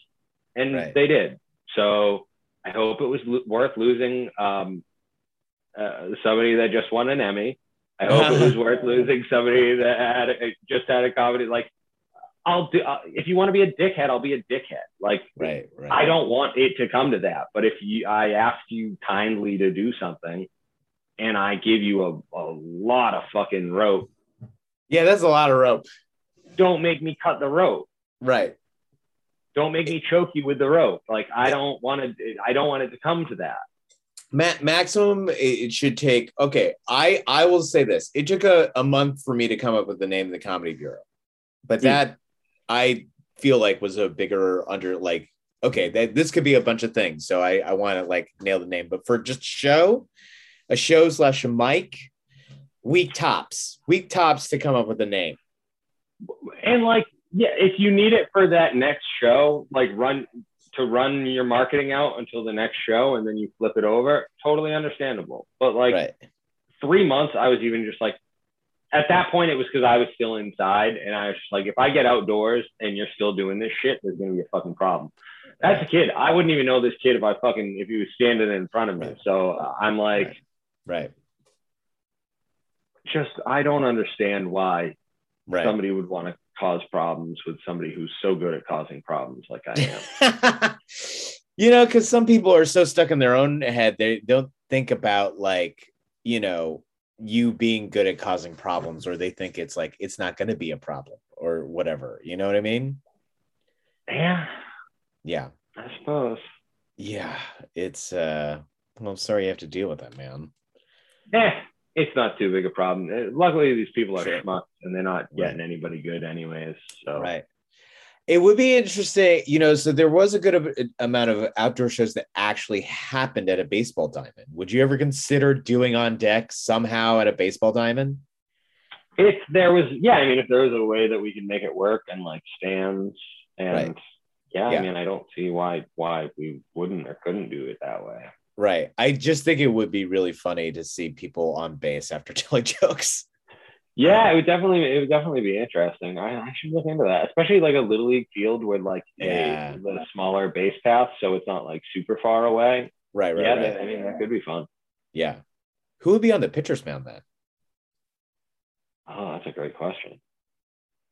S2: And
S1: Right.
S2: they did. So I hope it was lo- worth losing um, uh, somebody that just won an Emmy. I hope it was worth losing somebody that had a, just had a comedy. Like, I'll do. Uh, if you want to be a dickhead, I'll be a dickhead. Like,
S1: Right. Right.
S2: I don't want it to come to that. But if you, I ask you kindly to do something, and I give you a, a lot of fucking rope,
S1: yeah, that's a lot of rope.
S2: don't make me cut the rope.
S1: Right.
S2: Don't make me choke you with the rope. Like I don't want to. I don't want it to come to that.
S1: Ma- maximum it, should take okay i i will say this it took a, a month for me to come up with the name of the comedy bureau but
S2: Hmm.
S1: that i feel like was a bigger under like okay that this could be a bunch of things so i i want to like nail the name but for just show a show slash a mic week tops week tops to come up with a name
S2: And like, yeah, if you need it for that next show, like run to run your marketing out until the next show, and then you flip it over. Totally understandable. But like.
S1: right
S2: three months, I was even just like, at that point, it was because I was still inside, and I was just like, if I get outdoors and you're still doing this shit, there's gonna be a fucking problem. As a kid, I wouldn't even know this kid if I fucking if he was standing in front of me.
S1: Right.
S2: So uh, I'm like,
S1: right
S2: just I don't understand why
S1: right
S2: somebody would want to cause problems with somebody who's so good at causing problems like I am.
S1: you know, because some people are so stuck in their own head, they don't think about like, you know, you being good at causing problems, or they think it's like it's not going to be a problem or whatever. You know what I mean?
S2: yeah,
S1: Yeah.
S2: I suppose.
S1: Yeah. It's, uh, well, I'm sorry you have to deal with that, man.
S2: eh, it's not too big a problem. Eh, Luckily, these people are
S1: Sure.
S2: schmucks and they're not getting anybody good anyways. So
S1: Right. It would be interesting, you know. So there was a good amount of outdoor shows that actually happened at a baseball diamond. Would you ever consider doing on deck somehow at a baseball diamond?
S2: if there was, yeah, I mean, if there was a way that we could make it work and like stands and
S1: Right.
S2: yeah,
S1: Yeah.
S2: I mean, I don't see why why we wouldn't or couldn't do it that way.
S1: Right. I just think it would be really funny to see people on base after telling jokes.
S2: Yeah, it would definitely it would definitely be interesting. I, I should look into that, especially like a little league field with like
S1: Yeah.
S2: a the smaller base path, so it's not like super far away.
S1: Right. Right.
S2: yeah,
S1: right.
S2: that, I mean that could be fun.
S1: yeah. Who would be on the pitcher's mound then?
S2: Oh, that's a great question.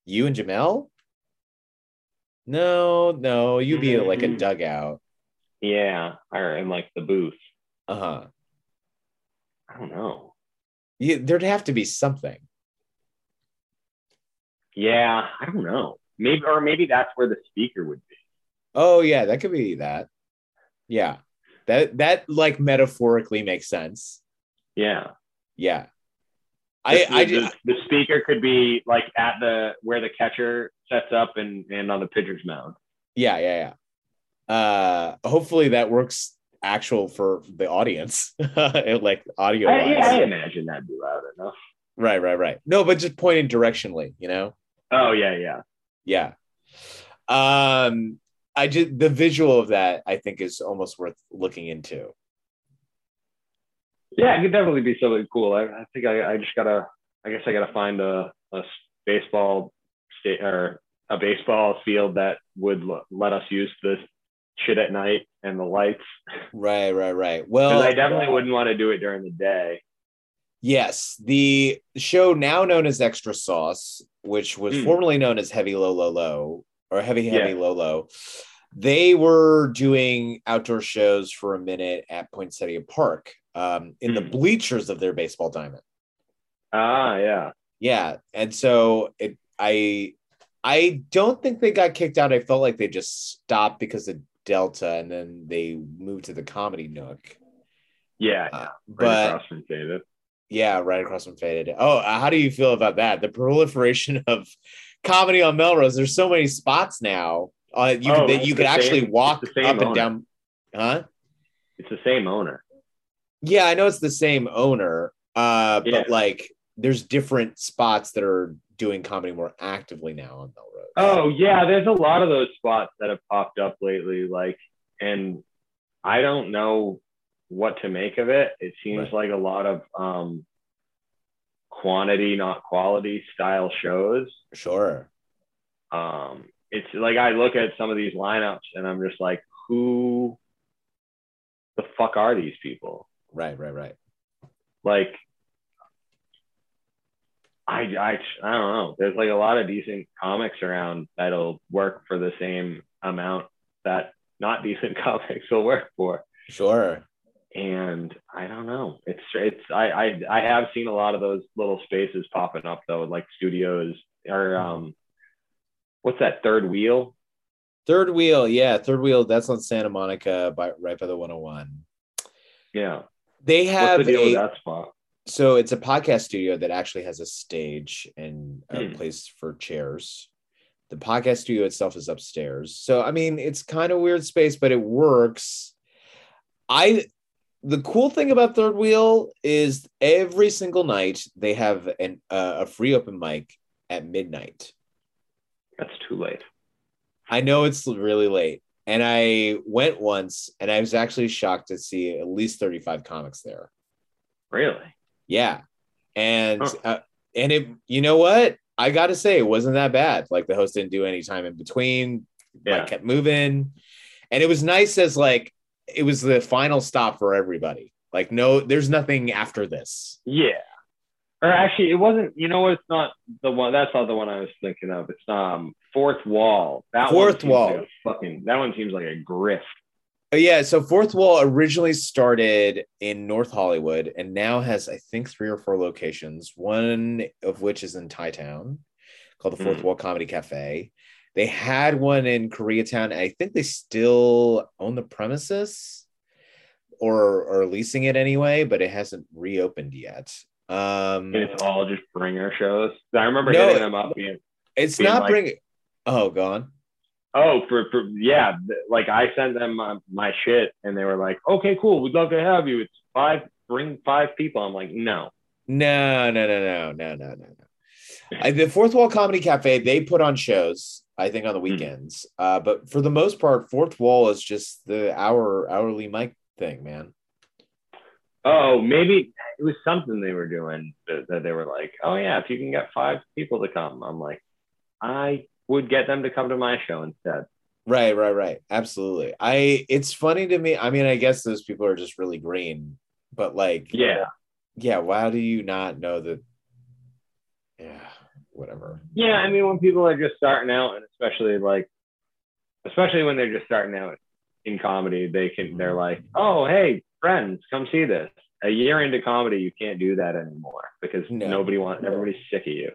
S1: You and Jamel? No, no. You'd be like a
S2: Mm.
S1: dugout.
S2: Yeah, or in like the booth.
S1: Uh huh.
S2: I don't know.
S1: You, there'd have to be something.
S2: Yeah, I don't know. Maybe or maybe that's where the speaker would be.
S1: Oh yeah, that could be that. Yeah. That that like metaphorically makes sense.
S2: Yeah.
S1: Yeah. I
S2: the,
S1: I
S2: the, the speaker could be like at the where the catcher sets up and and on the pitcher's mound.
S1: yeah, yeah, yeah. Uh hopefully that works actual for the audience. like audio
S2: I, yeah, I imagine that'd be loud enough.
S1: Right, right, right. No, but just pointing directionally, you know?
S2: Oh yeah, yeah.
S1: Yeah. Um I just the visual of that I think is almost worth looking into.
S2: Yeah, it could definitely be something cool. I, I think I, I just gotta I guess I gotta find a baseball state or a baseball field that would l- let us use the shit at night and the lights.
S1: Right, right, right. Well,
S2: I definitely wouldn't want to do it during the day.
S1: Yes, the show now known as Extra Sauce, which was
S2: Hmm.
S1: formerly known as Heavy Low Low Low or Heavy Heavy
S2: Yeah.
S1: Low Low, they were doing outdoor shows for a minute at Poinsettia Park um, in the
S2: Hmm.
S1: bleachers of their baseball diamond.
S2: Ah, yeah.
S1: Yeah, and so it, I, I don't think they got kicked out. I felt like they just stopped because of Delta, and then they moved to the Comedy Nook.
S2: Yeah.
S1: Uh,
S2: yeah. Right
S1: but
S2: across from David.
S1: Yeah, right across from Faded. Oh, uh, how do you feel about that? The proliferation of comedy on Melrose. There's so many spots now. Uh, you
S2: Oh,
S1: could that you could actually walk up
S2: same
S1: and
S2: owner.
S1: down. Huh?
S2: It's the same owner.
S1: Yeah, I know it's the same owner. Uh,
S2: Yeah.
S1: but like, there's different spots that are doing comedy more actively now on Melrose.
S2: Oh yeah, there's a lot of those spots that have popped up lately. Like, and I don't know what to make of it. It seems
S1: Right.
S2: like a lot of um, quantity, not quality style shows.
S1: sure.
S2: Um, it's like I look at some of these lineups and I'm just like, who the fuck are these people?
S1: Right, right, right.
S2: Like, I, I, I don't know. There's like a lot of decent comics around that'll work for the same amount that not decent comics will work for.
S1: Sure.
S2: And I don't know. It's it's I I I have seen a lot of those little spaces popping up though, like studios or um, what's that third wheel?
S1: Third wheel, yeah, third wheel. That's on Santa Monica, by right by the 101.
S2: Yeah.
S1: They have
S2: What's the deal
S1: a,
S2: with that spot?
S1: So it's a podcast studio that actually has a stage and a
S2: Hmm.
S1: place for chairs. The podcast studio itself is upstairs. So I mean, it's kind of weird space, but it works. I the cool thing about Third Wheel is every single night they have an uh, a free open mic at midnight.
S2: That's too late.
S1: I know it's really late. And I went once and I was actually shocked to see at least 35 comics there.
S2: Really?
S1: Yeah. And
S2: Huh.
S1: uh, and it you know what? I got to say it wasn't that bad. Like the host didn't do any time in between.
S2: Yeah.
S1: Like kept moving. And it was nice as like it was the final stop for everybody. Like no there's nothing after this.
S2: Yeah. Or actually, it wasn't. You know? It's not the one. That's not the one I was thinking of. It's um fourth wall. That
S1: Fourth Wall.
S2: Like fucking. That one seems like a grift.
S1: Oh, yeah, so Fourth Wall originally started in North Hollywood and now has, I think, three or four locations, one of which is in Thai Town called the Fourth
S2: Mm.
S1: Wall Comedy Cafe. They had one in Koreatown. And I think they still own the premises. or or leasing it anyway, but it hasn't reopened yet. Um,
S2: It's all just bringer shows. I remember
S1: No,
S2: hitting them up being,
S1: it's
S2: being
S1: not
S2: like-
S1: bringing. Oh, gone.
S2: Oh, for, for yeah, like I sent them my, my shit and they were like, okay, cool, we'd love to have you. It's five, bring five people. I'm like, no.
S1: No, no, no, no, no, no, no, no. The Fourth Wall Comedy Cafe, they put on shows, I think, on the weekends. Uh, but for the most part, Fourth Wall is just the hour hourly mic thing, man.
S2: Oh, maybe it was something they were doing that, that they were like, oh yeah, if you can get five people to come, I'm like, I would get them to come to my show instead.
S1: Right, right, right. Absolutely. I. It's funny to me. I mean, I guess those people are just really green, but like,
S2: Yeah.
S1: yeah. Why do you not know that? Yeah, whatever.
S2: Yeah, I mean, when people are just starting out, and especially like, especially when they're just starting out in comedy, they can mm-hmm. they're like, oh, hey, friends, come see this. A year into comedy, you can't do that anymore because
S1: No.
S2: nobody wants everybody's sick of you.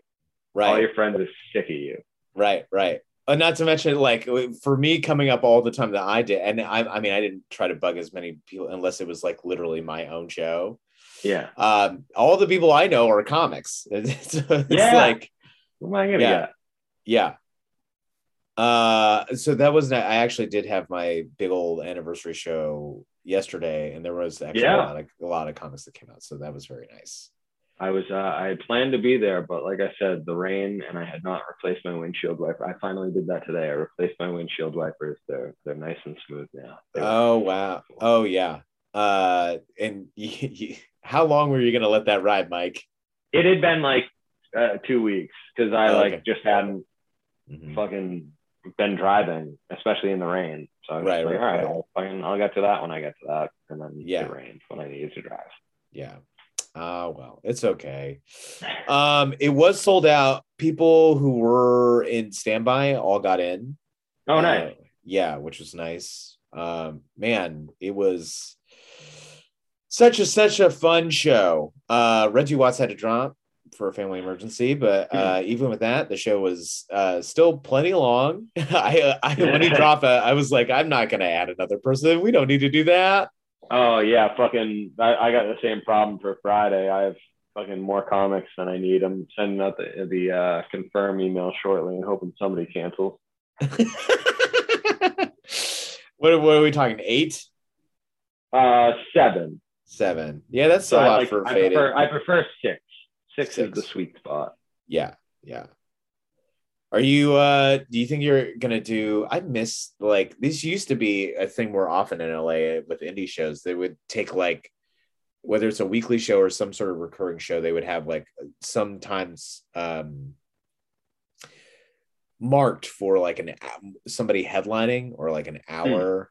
S1: Right.
S2: All your friends are sick of you.
S1: Right, right. Uh, not to mention, like for me, coming up all the time that I did, and I, I mean, I didn't try to bug as many people unless it was like literally my own show.
S2: Yeah.
S1: Um, all the people I know are comics. It's, it's
S2: Yeah.
S1: like,
S2: What am I gonna
S1: Yeah.
S2: get?
S1: yeah. Uh, so that was I actually did have my big old anniversary show yesterday, and there was actually
S2: Yeah.
S1: a lot of a lot of comics that came out, so that was very nice.
S2: I was uh, I had planned to be there, but like I said, the rain and I had not replaced my windshield wiper. I finally did that today. I replaced my windshield wipers. They're they're nice and smooth now. They were-
S1: Oh wow! Oh yeah. Uh, and you, you, how long were you gonna let that ride, Mike?
S2: It had been like uh, two weeks because I
S1: Oh,
S2: like
S1: okay.
S2: just hadn't
S1: Mhm.
S2: fucking been driving, especially in the rain. So I was
S1: Right,
S2: like,
S1: right,
S2: all right,
S1: right.
S2: I'll fucking I'll get to that when I get to that, and then
S1: Yeah.
S2: it rains when I need to drive.
S1: Yeah. Ah, well, it's okay. Um, it was sold out. People who were in standby all got in.
S2: Oh, nice.
S1: Uh, yeah, which was nice. Um, man, it was such a such a fun show. Uh, Reggie Watts had to drop for a family emergency, but uh, even with that, the show was uh, still plenty long. I, I when he dropped, uh, I was like, I'm not going to add another person. We don't need to do that.
S2: Oh yeah, fucking. I, I got the same problem for Friday. I have fucking more comics than I need. I'm sending out the the uh, confirm email shortly and hoping somebody cancels.
S1: what, what are we talking? Eight,
S2: Uh, seven.
S1: seven? Yeah, that's
S2: So
S1: a lot
S2: like,
S1: for
S2: I
S1: faded.
S2: prefer I prefer six. Six,
S1: Six.
S2: is the sweet spot.
S1: Yeah, yeah. Are you uh do you think you're gonna do I miss like this used to be a thing more often in LA with indie shows. They would take like whether it's a weekly show or some sort of recurring show, they would have like sometimes um marked for like an somebody headlining or like an hour.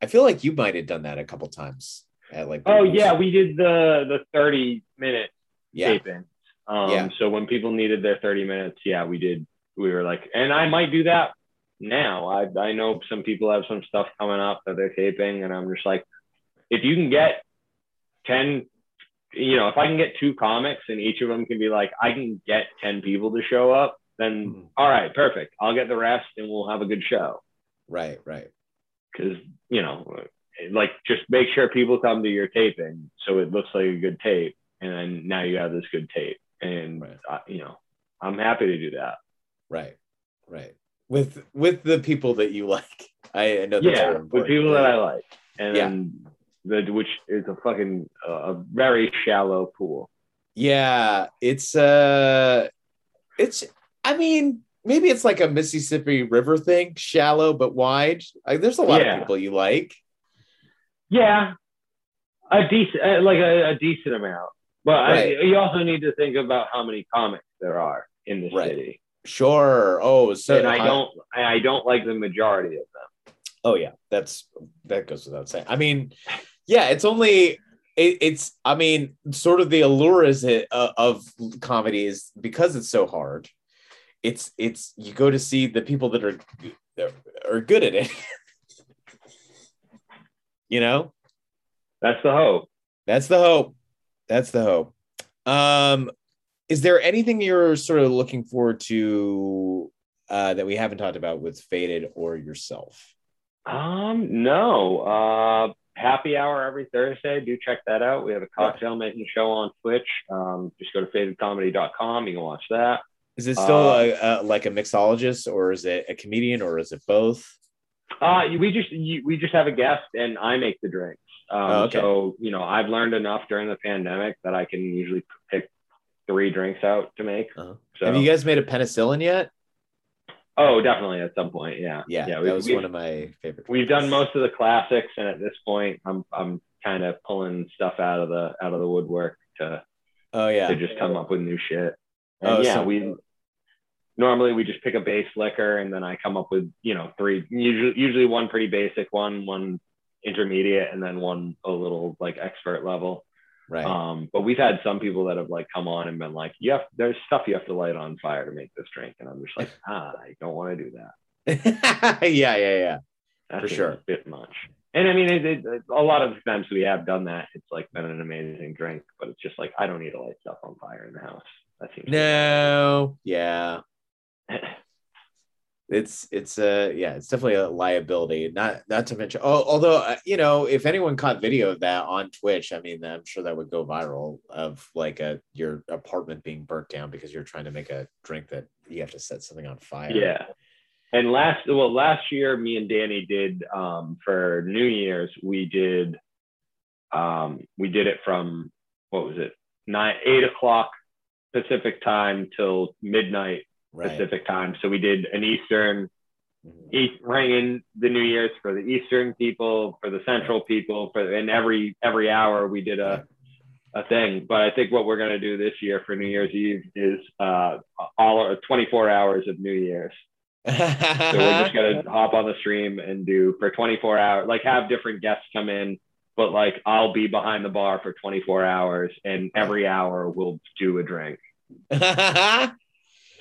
S1: I feel like you might have done that a couple times at like
S2: Oh yeah, we did the the thirty minute
S1: yeah
S2: taping. Um,
S1: Yeah.
S2: So when people needed their 30 minutes, yeah, we did. We were like, and I might do that now. I, I know some people have some stuff coming up that they're taping, and I'm just like, if you can get 10, you know, if I can get two comics and each of them can be like, I can get 10 people to show up, then
S1: Mhm.
S2: all right, perfect. I'll get the rest and we'll have a good show.
S1: right, right.
S2: Because, you know, like just make sure people come to your taping so it looks like a good tape. And then now you have this good tape. And,
S1: Right.
S2: uh, you know, I'm happy to do that.
S1: Right, right. With with the people that you like, I, I know
S2: yeah, with people that I like. And
S1: Yeah.
S2: the, which is a fucking, uh, a very shallow pool.
S1: Yeah, it's uh, it's. I mean, maybe it's like a Mississippi River thing, shallow but wide. Like, there's a lot
S2: Yeah.
S1: of people you like.
S2: Yeah, a decent, uh, like a, a decent amount. But I, you also need to think about how many comics there are in the
S1: Right.
S2: city.
S1: Sure. Oh, so
S2: and I don't, I I don't like the majority of them.
S1: Oh yeah, that's that goes without saying. I mean, yeah, it's only it, it's. I mean, sort of the allure is it uh, of comedy is because it's so hard. It's it's you go to see the people that are that are good at it. you know,
S2: That's the hope.
S1: that's the hope. That's the hope. Um, is there anything you're sort of looking forward to uh, that we haven't talked about with Faded or yourself?
S2: Um, no. Uh, happy hour every Thursday. Do check that out. We have a cocktail making show on Twitch. Um, just go to fadedcomedy.com. You can watch that.
S1: Is it still
S2: Uh,
S1: a, a, like a mixologist, or is it a comedian, or is it both?
S2: Uh, we just you, we just have a guest, and I make the drinks. Um,
S1: Oh, okay.
S2: So you know, I've learned enough during the pandemic that I can usually pick three drinks out to make.
S1: Uh-huh.
S2: So,
S1: Have you guys made a penicillin yet?
S2: oh, definitely at some point. Yeah,
S1: Yeah,
S2: yeah.
S1: that
S2: We,
S1: was
S2: we've,
S1: one of my favorite.
S2: we've done most of the classics, and at this point, I'm I'm kind of pulling stuff out of the out of the woodwork to
S1: Oh yeah,
S2: to just come up with new shit. And
S1: Oh,
S2: yeah,
S1: so-
S2: we normally we just pick a base liquor and then I come up with you know three usually usually one pretty basic one, one intermediate, and then one a little like expert level.
S1: Right.
S2: Um, but we've had some people that have like come on and been like, "Yeah, there's stuff you have to light on fire to make this drink," and I'm just like, ah, I don't want to do that.
S1: yeah, yeah, yeah.
S2: That
S1: For sure.
S2: a bit much. And I mean, it, it, it- a lot of the times we have done that. It's like been an amazing drink, but it's just like I don't need to light stuff on fire in the house. That seems
S1: No, yeah. It's it's uh yeah, it's definitely a liability. Not not to mention, oh, although uh, you know, if anyone caught video of that on Twitch, I mean, I'm sure that would go viral of like a your apartment being burnt down because you're trying to make a drink that you have to set something on fire.
S2: Yeah. And last well, last year me and Danny did um for New Year's, we did um we did it from what was it? Nine eight o'clock Pacific time till midnight
S1: right.
S2: Pacific time. So we did an Eastern
S1: Mhm.
S2: East rang in the New Year's for the Eastern people, for the Central people, for and every every hour we did a a thing. But I think what we're gonna do this year for New Year's Eve is uh all 24 hours of New Year's. So we're just gonna hop on the stream and do for 24 hours, like have different guests come in, but like I'll be behind the bar for 24 hours, and every hour we'll do a drink.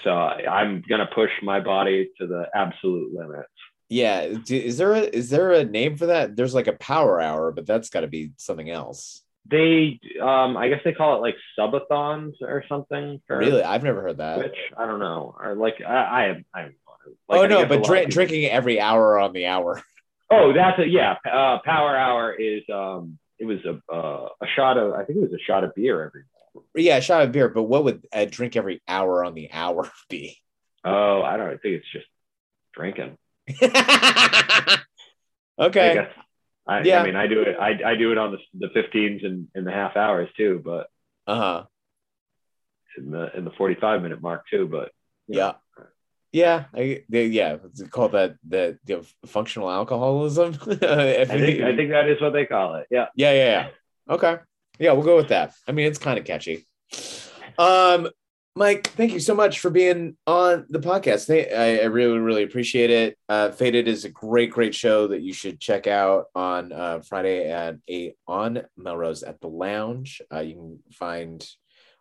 S2: So I- I'm gonna push my body to the absolute limit.
S1: yeah. Is there a is there a name for that? There's like a power hour, but that's got to be something else.
S2: They, um, I guess they call it like subathons or something. For
S1: Really, I've never heard that.
S2: Twitch. I don't know, or like I, I have, I have. Like,
S1: oh
S2: I
S1: no, but
S2: lot of
S1: drink,
S2: people-
S1: drinking every hour on the hour.
S2: Oh, that's a yeah. Uh, power hour is um, it was a uh, a shot of I think it was a shot of beer every.
S1: Yeah, a shot of beer, but what would a drink every hour on the hour be?
S2: Oh, I don't. I think it's just drinking. I
S1: okay.
S2: guess. I,
S1: Yeah.
S2: I mean, I do it. I, I do it on the the 15s and in the half hours too, but
S1: Uh huh.
S2: in the in the 45 minute mark too. But
S1: Yeah.
S2: know.
S1: Yeah. I, they, yeah. It's called that the, the functional alcoholism.
S2: I think I think that is what they call it. Yeah.
S1: Yeah, yeah, yeah. Okay. Yeah, we'll go with that. I mean, it's kind of catchy. Um, Mike, thank you so much for being on the podcast. I, I really, really appreciate it. Uh, Faded is a great, great show that you should check out on uh, Friday at eight on Melrose at the Lounge. Uh, you can find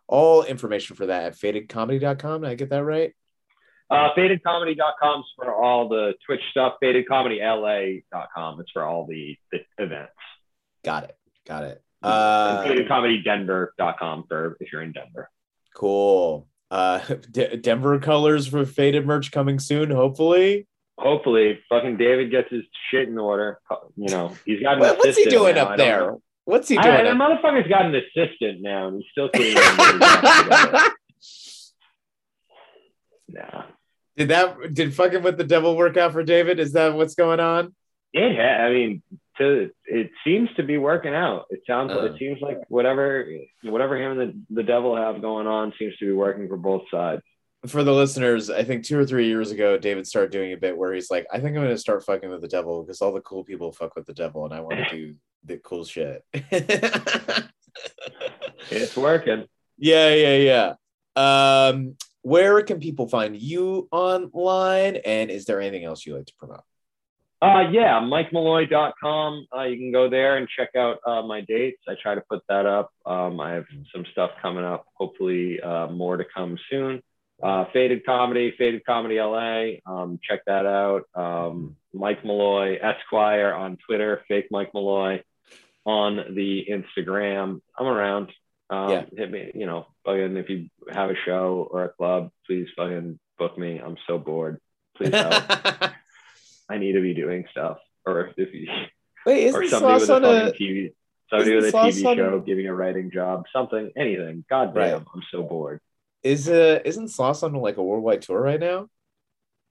S1: all information for that at fadedcomedy.com. Did I get that right?
S2: Uh, FadedComedy.com is for all the Twitch stuff. FadedComedyLA.com is for all the, the events.
S1: Got it. Got it. Uh,
S2: FadedComedyDenver.com for if you're in Denver.
S1: cool. Uh, D- Denver colors for Faded merch coming soon, hopefully.
S2: Hopefully, fucking David gets his shit in order. You know, he's got an
S1: What- what's he doing
S2: now.
S1: up there? What's he
S2: I,
S1: doing?
S2: the
S1: up-
S2: motherfucker's got an assistant now, and he's still can't even get his act together. Nah.
S1: did that? Did fucking with the devil work out for David? Is that what's going on?
S2: It ha- I mean, to it seems to be working out. It sounds
S1: Uh.
S2: it seems like whatever whatever him and the, the devil have going on seems to be working for both sides.
S1: For the listeners, I think two or three years ago, David started doing a bit where he's like, "I think I'm going to start fucking with the devil because all the cool people fuck with the devil, and I want to do the cool shit."
S2: It's working.
S1: yeah, yeah, yeah. Um, where can people find you online? And is there anything else you like to promote?
S2: Uh, yeah, MikeMalloy.com. Uh, you can go there and check out uh, my dates. I try to put that up. Um, I have some stuff coming up. Hopefully, uh, more to come soon. Uh, Faded Comedy, Faded Comedy LA. Um, check that out. Um, Mike Malloy Esquire on Twitter, fake Mike Malloy on the Instagram. I'm around. Um,
S1: Yeah.
S2: Hit me, you know, fucking if you have a show or a club, please fucking book me. I'm so bored. Please help. I need to be doing stuff. Or if you,
S1: Wait, isn't
S2: or somebody with a fucking
S1: a
S2: TV, somebody with a TV show giving a writing job, something, anything. God damn,
S1: Right.
S2: I'm so bored.
S1: is uh isn't Sloss on like a worldwide tour right now?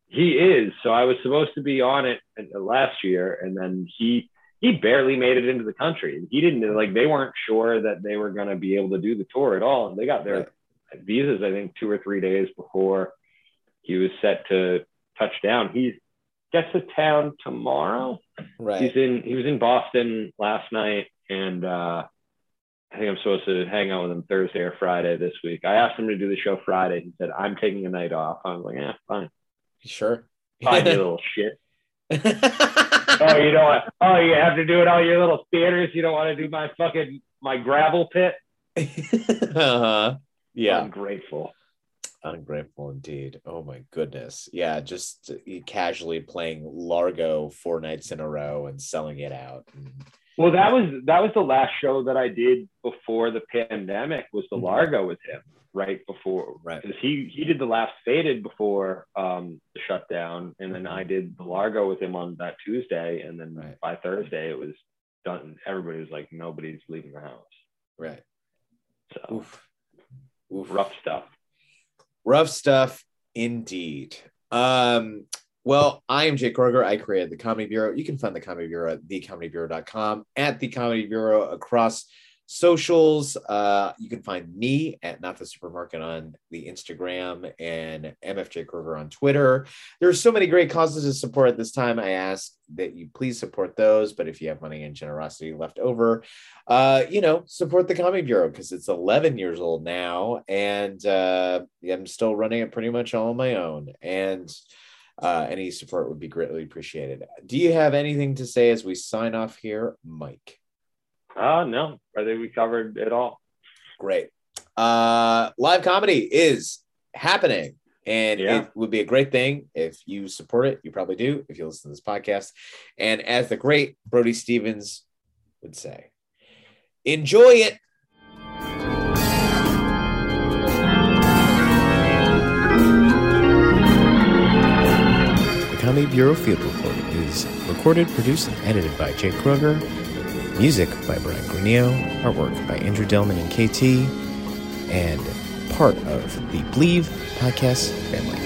S2: He is. So I was supposed to be on it uh, last year, and then he he barely made it into the country. He didn't like they weren't sure that they were going to be able to do the tour at all, and they got their
S1: Right.
S2: visas I think two or three days before he was set to touch down. He gets to town tomorrow.
S1: Right.
S2: He's in he was in Boston last night, and uh, I think I'm supposed to hang out with him Thursday or Friday this week. I asked him to do the show Friday. He said I'm taking a night off. I was like, yeah, fine,
S1: Sure.
S2: fine, you little shit. Oh, you don't want, oh, you have to do it all your little theaters. You don't want to do my fucking my gravel pit.
S1: uh-huh. Yeah.
S2: ungrateful.
S1: Ungrateful indeed. Oh my goodness. Yeah, just uh, casually playing Largo four nights in a row and selling it out.
S2: Well, that was that was the last show that I did before the pandemic. Was the
S1: Mhm.
S2: Largo with him right before
S1: Right.
S2: because he he did the last Faded before um, the shutdown, and then I did the Largo with him on that Tuesday, and then
S1: Right.
S2: by Thursday it was done. Everybody was like, nobody's leaving the house.
S1: Right.
S2: So
S1: Oof. Oof.
S2: rough stuff.
S1: Rough stuff indeed. Um, well, I am Jake Kroger. I created the Comedy Bureau. You can find the Comedy Bureau at thecomedybureau.com, at the Comedy Bureau across socials. Uh, you can find me at Not the Supermarket on the Instagram and MFJ Kroger on Twitter. There are so many great causes to support at this time. I ask that you please support those. But if you have money and generosity left over, uh, you know, support the Comedy Bureau because it's 11 years old now, and uh, I'm still running it pretty much all on my own. And uh, any support would be greatly appreciated. Do you have anything to say as we sign off here, Mike?
S2: Uh no, I think we covered it all.
S1: Great. Uh, live comedy is happening. And
S2: Yeah.
S1: it would be a great thing if you support it. You probably do if you listen to this podcast. And as the great Brody Stevens would say, enjoy it. The Comedy Bureau Field Report is recorded, produced, and edited by Jake Kroger. Music by Brian Granillo. Artwork by Andrew Delman and KT. And part of the Bleav podcast family.